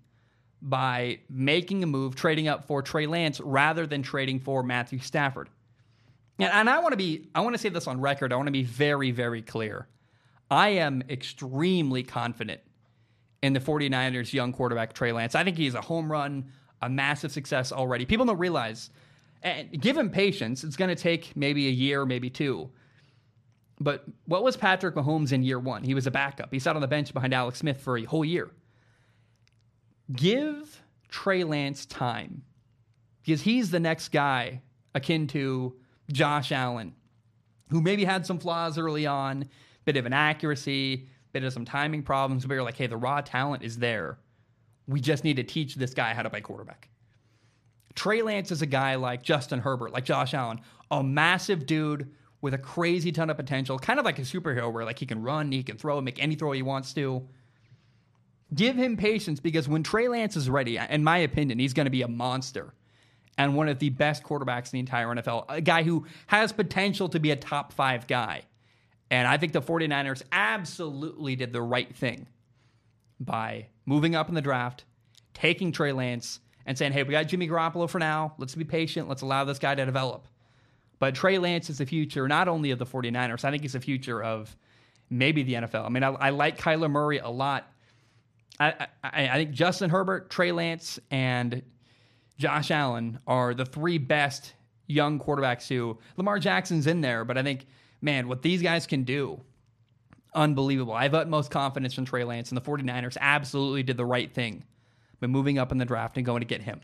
A: by making a move, trading up for Trey Lance rather than trading for Matthew Stafford. And, and I want to be, I want to say this on record. I want to be very, very clear. I am extremely confident in the 49ers young quarterback, Trey Lance. I think he's a home run, a massive success already. People don't realize, and give him patience. It's going to take maybe a year, maybe two. But what was Patrick Mahomes in year one? He was a backup. He sat on the bench behind Alex Smith for a whole year. Give Trey Lance time because he's the next guy akin to Josh Allen, who maybe had some flaws early on, bit of inaccuracy, bit of some timing problems, but you're like, hey, the raw talent is there. We just need to teach this guy how to play quarterback. Trey Lance is a guy like Justin Herbert, like Josh Allen, a massive dude with a crazy ton of potential, kind of like a superhero where like he can run, he can throw, make any throw he wants to give him patience because when Trey Lance is ready, in my opinion, he's going to be a monster and one of the best quarterbacks in the entire NFL, a guy who has potential to be a top five guy. And I think the 49ers absolutely did the right thing by moving up in the draft, taking Trey Lance, and saying, hey, we got Jimmy Garoppolo for now. Let's be patient. Let's allow this guy to develop. But Trey Lance is the future not only of the 49ers, I think he's the future of maybe the NFL. I mean, I, I like Kyler Murray a lot I, I, I think Justin Herbert, Trey Lance, and Josh Allen are the three best young quarterbacks who Lamar Jackson's in there, but I think, man, what these guys can do unbelievable. I have utmost confidence in Trey Lance, and the 49ers absolutely did the right thing by moving up in the draft and going to get him.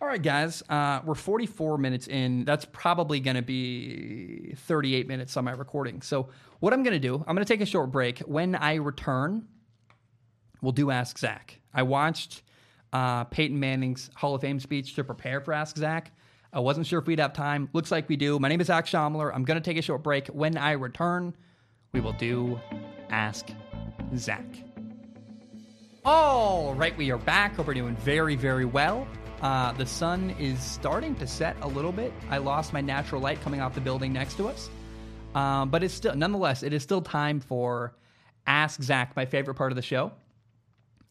A: All right, guys, uh, we're 44 minutes in. That's probably going to be 38 minutes on my recording. So, what I'm going to do, I'm going to take a short break. When I return, we'll do Ask Zac. I watched uh, Peyton Manning's Hall of Fame speech to prepare for Ask Zac. I wasn't sure if we'd have time. Looks like we do. My name is Zac Schomler. I'm going to take a short break. When I return, we will do Ask Zac. All right, we are back. Hope we're doing very, very well. Uh, the sun is starting to set a little bit. I lost my natural light coming off the building next to us. Um, but it's still, nonetheless, it is still time for Ask Zac, my favorite part of the show.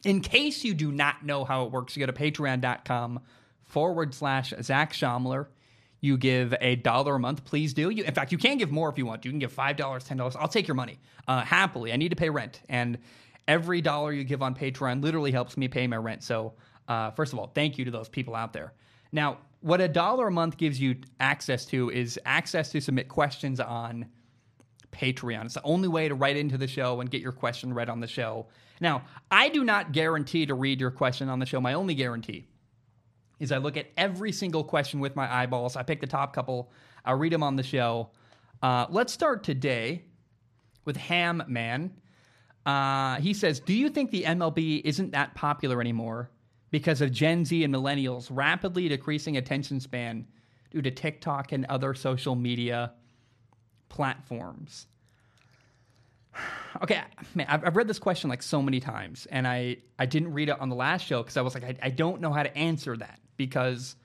A: In case you do not know how it works, you go to patreon.com forward slash Zac Schomler. You give a dollar a month, please do. You, in fact, you can give more if you want. You can give $5, $10. I'll take your money uh, happily. I need to pay rent. And every dollar you give on Patreon literally helps me pay my rent. So, uh, first of all, thank you to those people out there. Now, what a dollar a month gives you access to is access to submit questions on Patreon. It's the only way to write into the show and get your question read on the show. Now, I do not guarantee to read your question on the show. My only guarantee is I look at every single question with my eyeballs. I pick the top couple, I read them on the show. Uh, let's start today with Ham Man. Uh, he says, Do you think the MLB isn't that popular anymore because of Gen Z and millennials rapidly decreasing attention span due to TikTok and other social media platforms? Okay, man, I've, I've read this question like so many times, and I, I didn't read it on the last show because I was like, I, I don't know how to answer that because,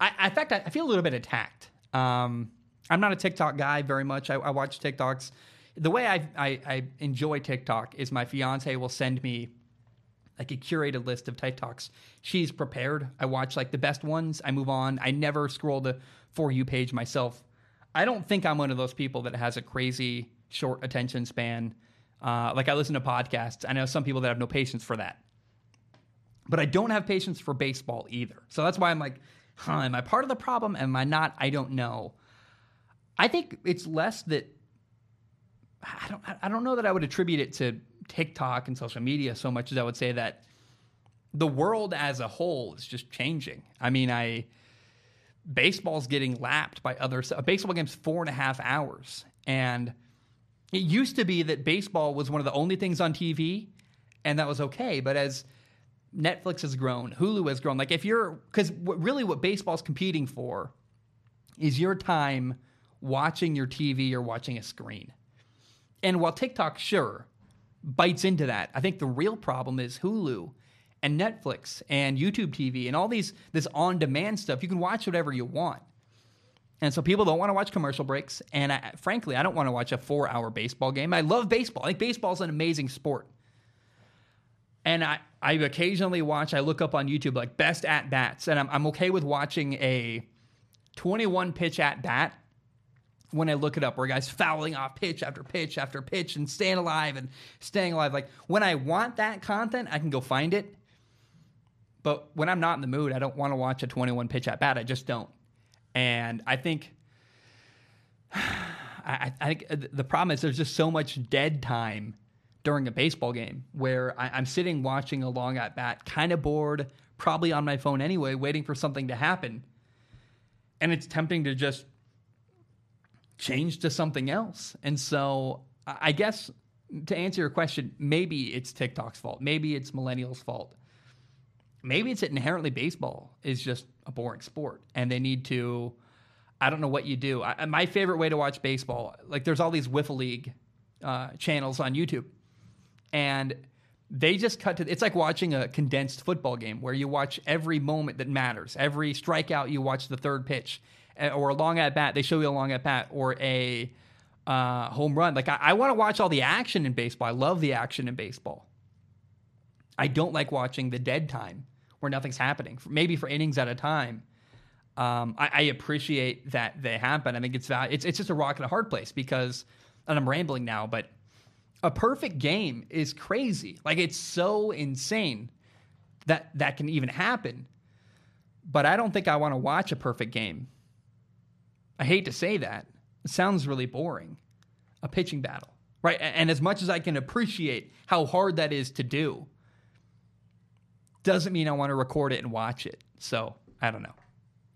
A: I, in fact, I, feel a little bit attacked. Um, I'm not a TikTok guy very much. I, I watch TikToks. The way I, I, I enjoy TikTok is my fiance will send me like a curated list of TikToks. She's prepared. I watch like the best ones. I move on. I never scroll the for you page myself. I don't think I'm one of those people that has a crazy short attention span. Uh, like I listen to podcasts. I know some people that have no patience for that, but I don't have patience for baseball either. So that's why I'm like, huh, am I part of the problem? Am I not? I don't know. I think it's less that I don't I don't know that I would attribute it to TikTok and social media so much as I would say that the world as a whole is just changing. I mean, I baseball's getting lapped by other A baseball game's four and a half hours, and it used to be that baseball was one of the only things on TV, and that was okay. But as Netflix has grown, Hulu has grown. Like if you're because really what baseball's competing for is your time watching your TV or watching a screen. And while TikTok, sure, bites into that, I think the real problem is Hulu and Netflix and YouTube TV and all these this on-demand stuff. You can watch whatever you want. And so people don't want to watch commercial breaks. And I, frankly, I don't want to watch a four hour baseball game. I love baseball. I think baseball is an amazing sport. And I, I occasionally watch, I look up on YouTube like best at bats. And I'm, I'm okay with watching a 21 pitch at bat when I look it up, where guys fouling off pitch after pitch after pitch and staying alive and staying alive. Like when I want that content, I can go find it. But when I'm not in the mood, I don't want to watch a 21 pitch at bat. I just don't. And I think, I, I think uh, the problem is there's just so much dead time during a baseball game where I, am sitting watching a long at bat, kind of bored, probably on my phone anyway, waiting for something to happen. And it's tempting to just change to something else. And so I guess to answer your question, maybe it's TikTok's fault. Maybe it's millennials' fault. Maybe it's inherently baseball is just a boring sport and they need to. I don't know what you do. I, my favorite way to watch baseball, like there's all these Wiffle League uh, channels on YouTube, and they just cut to. It's like watching a condensed football game where you watch every moment that matters. Every strikeout, you watch the third pitch, eh, or a long at bat. They show you a long at bat or a uh, home run. Like I, I want to watch all the action in baseball. I love the action in baseball. I don't like watching the dead time where nothing's happening, maybe for innings at a time. Um, I, I, appreciate that they happen. I think it's it's it's just a rock and a hard place because, and I'm rambling now, but a perfect game is crazy. Like it's so insane that that can even happen. But I don't think I want to watch a perfect game. I hate to say that. It sounds really boring. A pitching battle. right? And as much as I can appreciate how hard that is to do, doesn't mean I want to record it and watch it. So I don't know.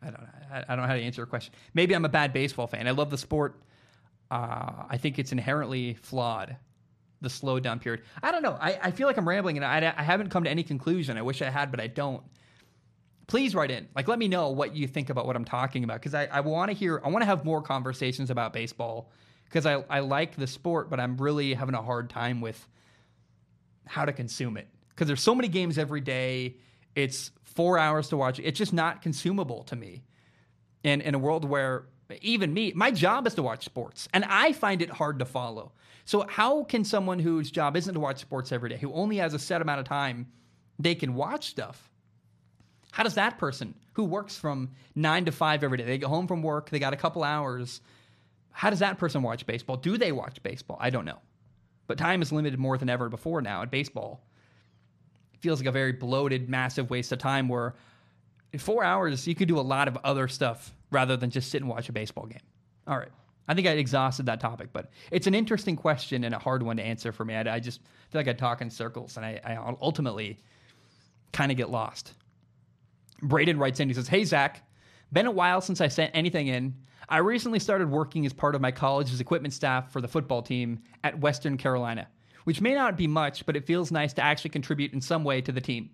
A: I don't know. I don't know how to answer your question. Maybe I'm a bad baseball fan. I love the sport. Uh, I think it's inherently flawed, the slow down period. I don't know. I, I feel like I'm rambling and I, I haven't come to any conclusion. I wish I had, but I don't. Please write in. Like, let me know what you think about what I'm talking about because I, I want to hear, I want to have more conversations about baseball because I, I like the sport, but I'm really having a hard time with how to consume it because there's so many games every day. It's four hours to watch. It's just not consumable to me. And in a world where even me, my job is to watch sports, and I find it hard to follow. So how can someone whose job isn't to watch sports every day, who only has a set amount of time, they can watch stuff? How does that person who works from nine to five every day, they get home from work, they got a couple hours, how does that person watch baseball? Do they watch baseball? I don't know. But time is limited more than ever before now at baseball It feels like a very bloated, massive waste of time where in four hours you could do a lot of other stuff rather than just sit and watch a baseball game. All right. I think I exhausted that topic, but it's an interesting question and a hard one to answer for me. I, I just feel like I talk in circles and I, I ultimately kind of get lost. Braden writes in, he says, Hey, Zac, been a while since I sent anything in. I recently started working as part of my college's equipment staff for the football team at Western Carolina which may not be much, but it feels nice to actually contribute in some way to the team.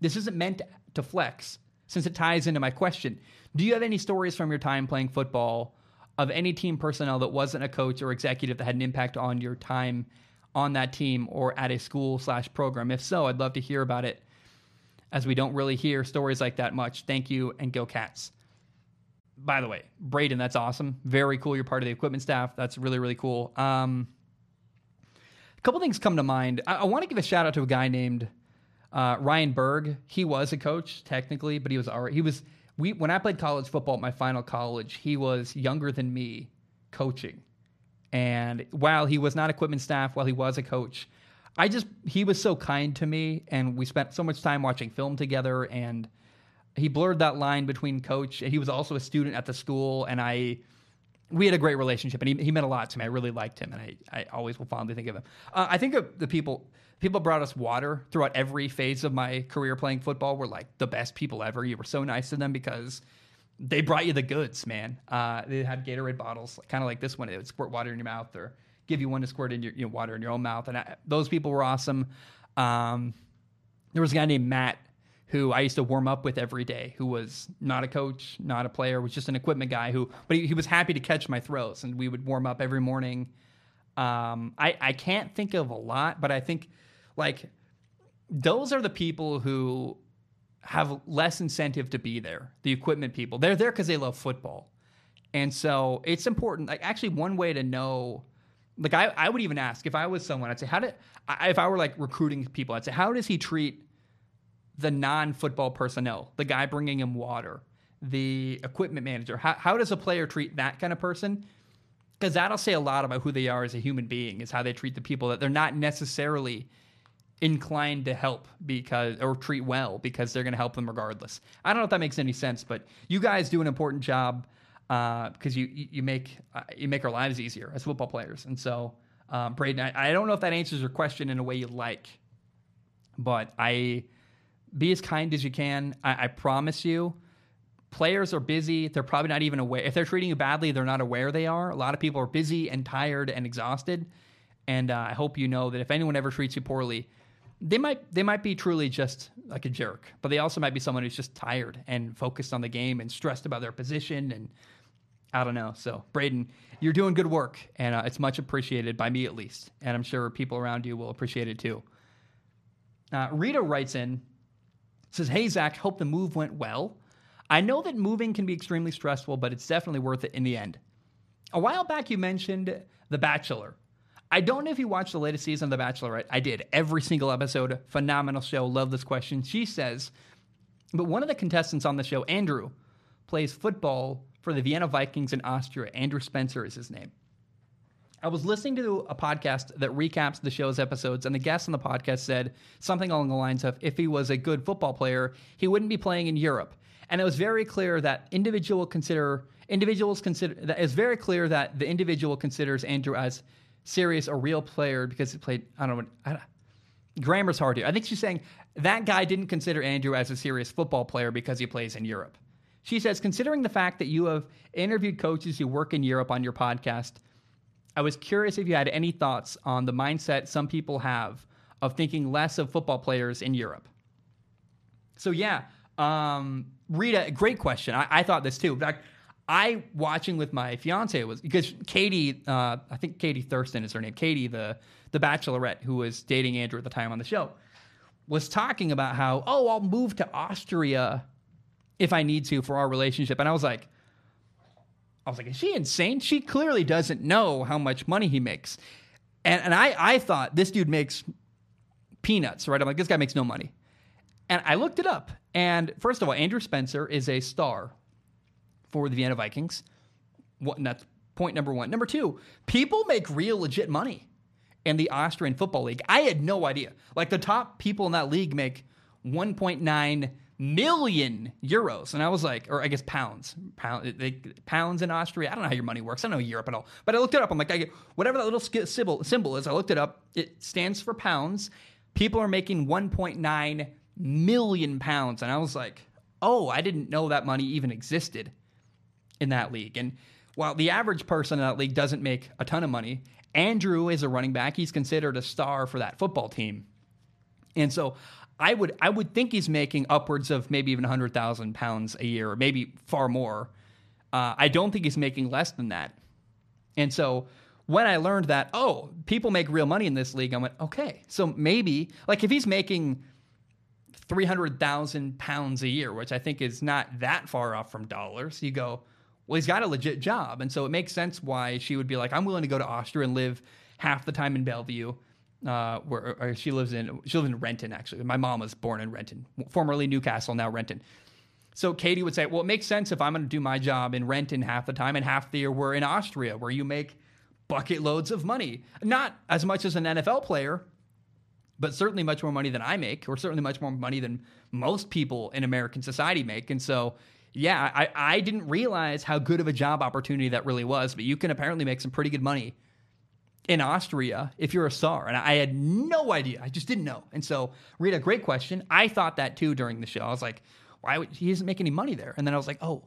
A: This isn't meant to flex, since it ties into my question. Do you have any stories from your time playing football of any team personnel that wasn't a coach or executive that had an impact on your time on that team or at a school slash program? If so, I'd love to hear about it, as we don't really hear stories like that much. Thank you and go cats. By the way, Braden, that's awesome. Very cool. You're part of the equipment staff. That's really, really cool. Um, couple things come to mind. I, I want to give a shout out to a guy named uh, Ryan Berg. He was a coach technically, but he was already he was we when I played college football at my final college. He was younger than me, coaching, and while he was not equipment staff, while he was a coach, I just he was so kind to me, and we spent so much time watching film together, and he blurred that line between coach. And he was also a student at the school, and I we had a great relationship, and he, he meant a lot to me. I really liked him, and I, I always will fondly think of him. Uh, I think of the people people brought us water throughout every phase of my career playing football were like the best people ever. You were so nice to them because they brought you the goods, man. Uh, they had Gatorade bottles, kind of like this one. They would squirt water in your mouth or give you one to squirt in your you know, water in your own mouth, and I, those people were awesome. Um, there was a guy named Matt who I used to warm up with every day, who was not a coach, not a player, was just an equipment guy who, but he, he was happy to catch my throws, and we would warm up every morning. Um, I I can't think of a lot, but I think like those are the people who have less incentive to be there. The equipment people, they're there because they love football, and so it's important. Like actually, one way to know. Like I, I would even ask if I was someone, I'd say, how did I, if I were like recruiting people, I'd say, how does he treat the non football personnel, the guy bringing him water, the equipment manager? How, how does a player treat that kind of person? Because that'll say a lot about who they are as a human being, is how they treat the people that they're not necessarily inclined to help because or treat well because they're going to help them regardless. I don't know if that makes any sense, but you guys do an important job because uh, you you make uh, you make our lives easier as football players. And so, um, Braden, I, I, don't know if that answers your question in a way you like, but I be as kind as you can. I, I promise you. Players are busy. They're probably not even aware. If they're treating you badly, they're not aware they are. A lot of people are busy and tired and exhausted. And uh, I hope you know that if anyone ever treats you poorly, they might they might be truly just like a jerk, but they also might be someone who's just tired and focused on the game and stressed about their position and I don't know. So Braden, you're doing good work, and uh, it's much appreciated by me at least, and I'm sure people around you will appreciate it too. Uh, Rita writes in says, Hey, Zac, hope the move went well. I know that moving can be extremely stressful, but it's definitely worth it in the end. A while back, you mentioned The Bachelor. I don't know if you watched the latest season of The Bachelorette. I did. Every single episode. Phenomenal show. Love this question. She says, but one of the contestants on the show, Andrew, plays football for the Vienna Vikings in Austria. Andrew Spencer is his name. I was listening to a podcast that recaps the show's episodes, and the guest on the podcast said something along the lines of if he was a good football player, he wouldn't be playing in Europe. And it was very clear that individual consider individuals consider that it's very clear that the individual considers Andrew as serious, a real player because he played. I don't know. I don't, grammar's hard here. I think she's saying that guy didn't consider Andrew as a serious football player because he plays in Europe. She says, considering the fact that you have interviewed coaches who work in Europe on your podcast, I was curious if you had any thoughts on the mindset some people have of thinking less of football players in Europe. So yeah, um, Rita, great question. I, I thought this too. In fact, I watching with my fiance was because Katie, uh, I think Katie Thurston is her name. Katie, the the Bachelorette who was dating Andrew at the time on the show, was talking about how oh I'll move to Austria if I need to for our relationship, and I was like, I was like, is she insane? She clearly doesn't know how much money he makes, and and I I thought this dude makes peanuts, right? I'm like, this guy makes no money. And I looked it up. And first of all, Andrew Spencer is a star for the Vienna Vikings. What, that's point number one. Number two, people make real legit money in the Austrian Football League. I had no idea. Like the top people in that league make 1.9 million euros. And I was like, or I guess pounds, pound, they, pounds in Austria. I don't know how your money works. I don't know Europe at all. But I looked it up. I'm like, I, whatever that little symbol, symbol is, I looked it up. It stands for pounds. People are making 1.9 million pounds. And I was like, oh, I didn't know that money even existed in that league. And while the average person in that league doesn't make a ton of money, Andrew is a running back. He's considered a star for that football team. And so I would I would think he's making upwards of maybe even 100,000 pounds a year, or maybe far more. Uh, I don't think he's making less than that. And so when I learned that, oh, people make real money in this league, I went, okay, so maybe like if he's making 300,000 pounds a year, which I think is not that far off from dollars. You go, well, he's got a legit job. And so it makes sense why she would be like, I'm willing to go to Austria and live half the time in Bellevue. Uh, where she lives in, she lives in Renton, actually. My mom was born in Renton, formerly Newcastle, now Renton. So Katie would say, well, it makes sense if I'm going to do my job in Renton half the time and half the year we're in Austria, where you make bucket loads of money. Not as much as an NFL player, but certainly much more money than I make, or certainly much more money than most people in American society make. And so, yeah, I, I didn't realize how good of a job opportunity that really was, but you can apparently make some pretty good money in Austria if you're a star. And I had no idea. I just didn't know. And so, Rita, great question. I thought that too during the show. I was like, why would he doesn't make any money there? And then I was like, oh,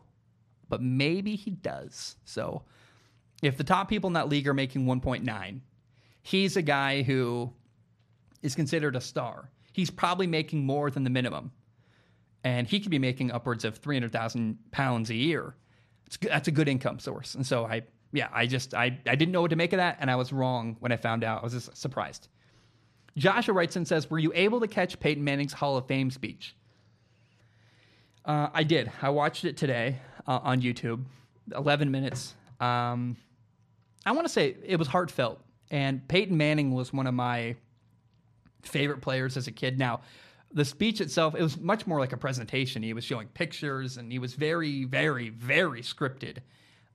A: but maybe he does. So if the top people in that league are making 1.9, he's a guy who is considered a star. He's probably making more than the minimum, and he could be making upwards of three hundred thousand pounds a year. It's, that's a good income source, and so I, yeah, I just I I didn't know what to make of that, and I was wrong when I found out. I was just surprised. Joshua writes and says, "Were you able to catch Peyton Manning's Hall of Fame speech?" Uh, I did. I watched it today uh, on YouTube. Eleven minutes. Um, I want to say it was heartfelt, and Peyton Manning was one of my favorite players as a kid. Now, the speech itself, it was much more like a presentation. He was showing pictures and he was very, very, very scripted.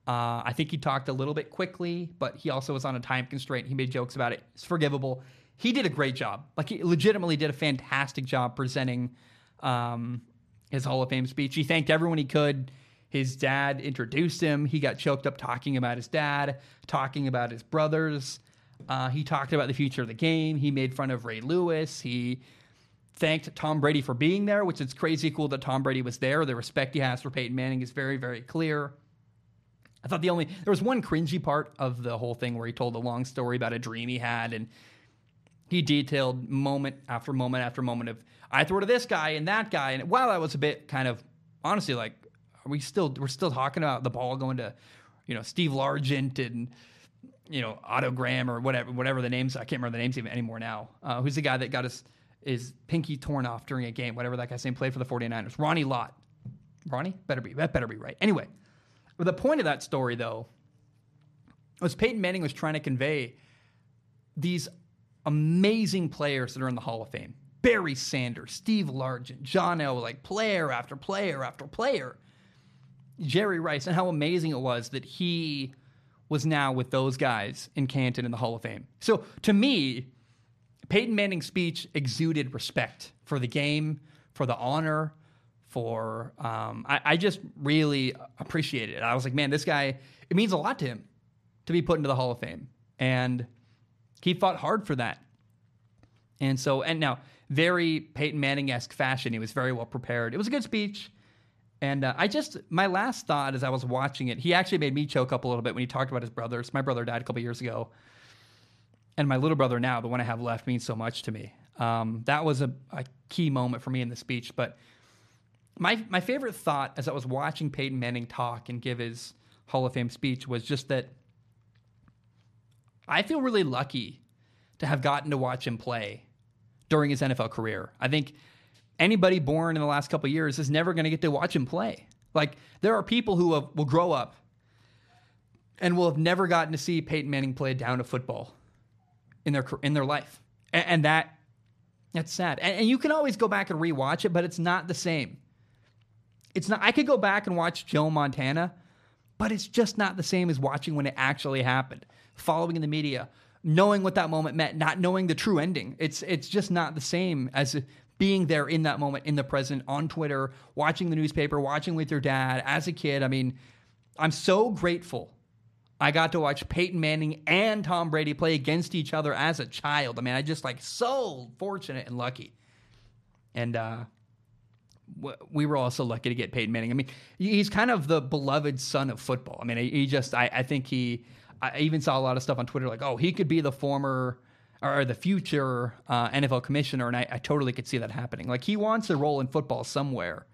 A: Uh, I think he talked a little bit quickly, but he also was on a time constraint. He made jokes about it. It's forgivable. He did a great job. Like, he legitimately did a fantastic job presenting um, his Hall of Fame speech. He thanked everyone he could. His dad introduced him. He got choked up talking about his dad, talking about his brothers. Uh, he talked about the future of the game. He made fun of Ray Lewis. He thanked Tom Brady for being there, which is crazy cool that Tom Brady was there. The respect he has for Peyton Manning is very, very clear. I thought the only there was one cringy part of the whole thing where he told a long story about a dream he had and he detailed moment after moment after moment of I throw to this guy and that guy and while that was a bit kind of honestly like are we still we're still talking about the ball going to you know Steve Largent and you know, Otto Graham or whatever, whatever the names. I can't remember the names even anymore now. Uh, who's the guy that got his his pinky torn off during a game? Whatever that guy's name played for the 49ers. Ronnie Lott. Ronnie better be that better be right. Anyway, the point of that story though was Peyton Manning was trying to convey these amazing players that are in the Hall of Fame. Barry Sanders, Steve Largent, John L. Like player after player after player. Jerry Rice, and how amazing it was that he was now with those guys in Canton in the Hall of Fame. So to me, Peyton Manning's speech exuded respect for the game, for the honor, for um, I, I, just really appreciated it. I was like, man, this guy, it means a lot to him to be put into the Hall of Fame. And He fought hard for that. And so, and now, very Peyton Manning esque fashion. He was very well prepared. It was a good speech. And uh, I just, my last thought as I was watching it, he actually made me choke up a little bit when he talked about his brothers. My brother died a couple years ago. And my little brother now, the one I have left, means so much to me. Um, that was a, a key moment for me in the speech. But my, my favorite thought as I was watching Peyton Manning talk and give his Hall of Fame speech was just that I feel really lucky to have gotten to watch him play during his NFL career. I think anybody born in the last couple years is never going to get to watch him play. Like there are people who have, will grow up and will have never gotten to see Peyton Manning play down to football in their in their life, and, and that that's sad. And, and you can always go back and rewatch it, but it's not the same. It's not. I could go back and watch Joe Montana, but it's just not the same as watching when it actually happened, following in the media, knowing what that moment meant, not knowing the true ending. It's it's just not the same as being there in that moment, in the present, on Twitter, watching the newspaper, watching with your dad as a kid. I mean, I'm so grateful I got to watch Peyton Manning and Tom Brady play against each other as a child. I mean, I just like so fortunate and lucky. And uh, we were also lucky to get Peyton Manning. I mean, he's kind of the beloved son of football. I mean, he just, I, I think he, I even saw a lot of stuff on Twitter like, oh, he could be the former or the future uh, NFL commissioner, and I, I, totally could see that happening. Like he wants a role in football somewhere,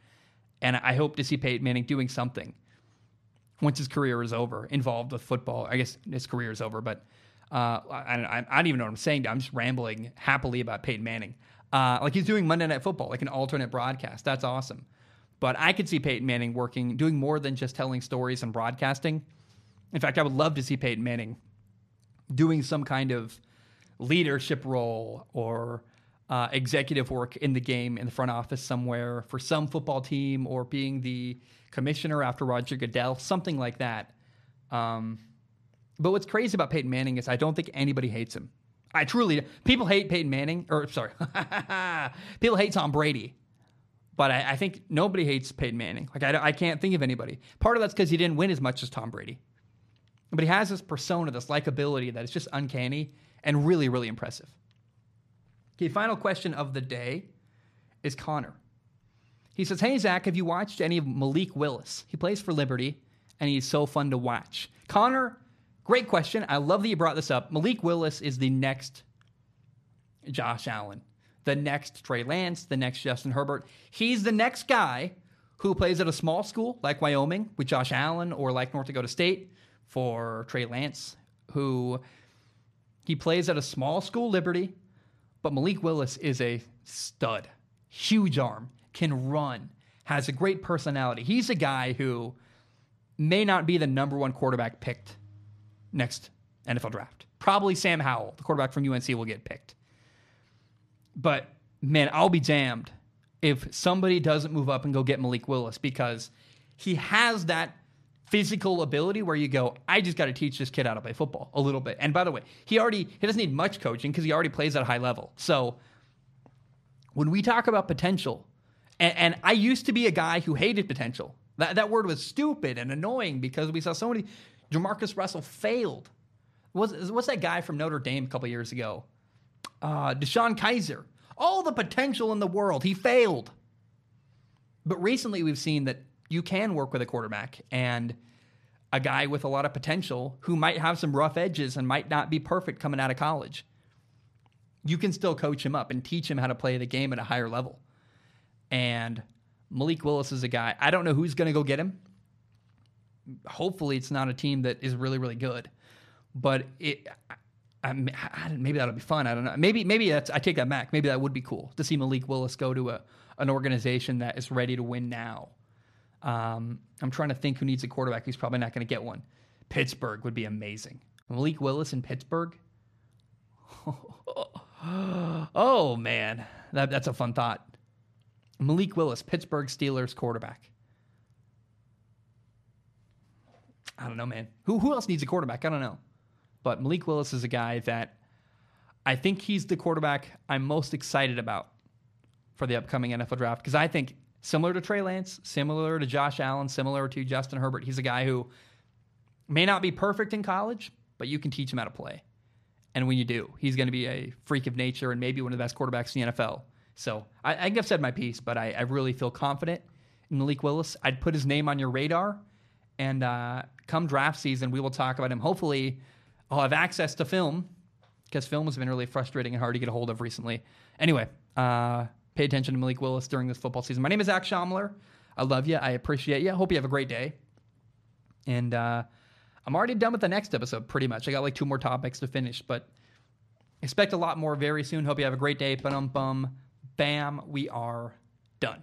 A: and I hope to see Peyton Manning doing something once his career is over, involved with football. I guess his career is over, but uh, I, I, don't even know what I'm saying. I'm just rambling happily about Peyton Manning. Uh, like he's doing Monday Night Football, like an alternate broadcast. That's awesome. But I could see Peyton Manning working, doing more than just telling stories and broadcasting. In fact, I would love to see Peyton Manning doing some kind of leadership role or uh, executive work in the game in the front office somewhere for some football team or being the commissioner after Roger Goodell, something like that. Um, but what's crazy about Peyton Manning is I don't think anybody hates him. I truly people hate Peyton Manning, or sorry, people hate Tom Brady, but I, I, think nobody hates Peyton Manning. Like I, I can't think of anybody. Part of that's because he didn't win as much as Tom Brady, but he has this persona, this likability that is just uncanny and really, really impressive. Okay, final question of the day is Connor. He says, Hey, Zac, have you watched any of Malik Willis? He plays for Liberty, and he's so fun to watch. Connor, great question. I love that you brought this up. Malik Willis is the next Josh Allen, the next Trey Lance, the next Justin Herbert. He's the next guy who plays at a small school like Wyoming with Josh Allen or like North Dakota State for Trey Lance, who he plays at a small school, Liberty, but Malik Willis is a stud, huge arm, can run, has a great personality. He's a guy who may not be the number one quarterback picked next NFL draft. Probably Sam Howell, the quarterback from UNC, will get picked. But man, I'll be damned if somebody doesn't move up and go get Malik Willis because he has that physical ability where you go, I just got to teach this kid how to play football a little bit. And by the way, he already he doesn't need much coaching because he already plays at a high level. So when we talk about potential, and, and, I used to be a guy who hated potential. That that word was stupid and annoying because we saw so many. JaMarcus Russell failed. What's, what's that guy from Notre Dame a couple years ago? Uh, DeShone Kizer. All the potential in the world, he failed. But recently, we've seen that you can work with a quarterback and a guy with a lot of potential who might have some rough edges and might not be perfect coming out of college. You can still coach him up and teach him how to play the game at a higher level. And Malik Willis is a guy, I don't know who's going to go get him. Hopefully, it's not a team that is really, really good. But it, I, I, maybe that'll be fun. I don't know. Maybe, maybe that's, I take that back. Maybe that would be cool to see Malik Willis go to a, an organization that is ready to win now um, I'm trying to think who needs a quarterback He's probably not going to get one. Pittsburgh would be amazing. Malik Willis in Pittsburgh. oh man, that, that's a fun thought. Malik Willis, Pittsburgh Steelers quarterback. I don't know, man. Who who else needs a quarterback? I don't know. But Malik Willis is a guy that I think he's the quarterback I'm most excited about for the upcoming NFL draft because I think Similar to Trey Lance, similar to Josh Allen, similar to Justin Herbert. He's a guy who may not be perfect in college, but you can teach him how to play. And when you do, he's going to be a freak of nature and maybe one of the best quarterbacks in the NFL. So I, I think I've said my piece, but I, I really feel confident in Malik Willis. I'd put his name on your radar. And uh, come draft season, we will talk about him. Hopefully, I'll have access to film because film has been really frustrating and hard to get a hold of recently. Anyway, uh, pay attention to Malik Willis during this football season. My name is Zac Schomler. I love you. I appreciate you. Hope you have a great day. And uh, I'm already done with the next episode pretty much. I got like two more topics to finish, but expect a lot more very soon. Hope you have a great day. Bum bum bam. We are done.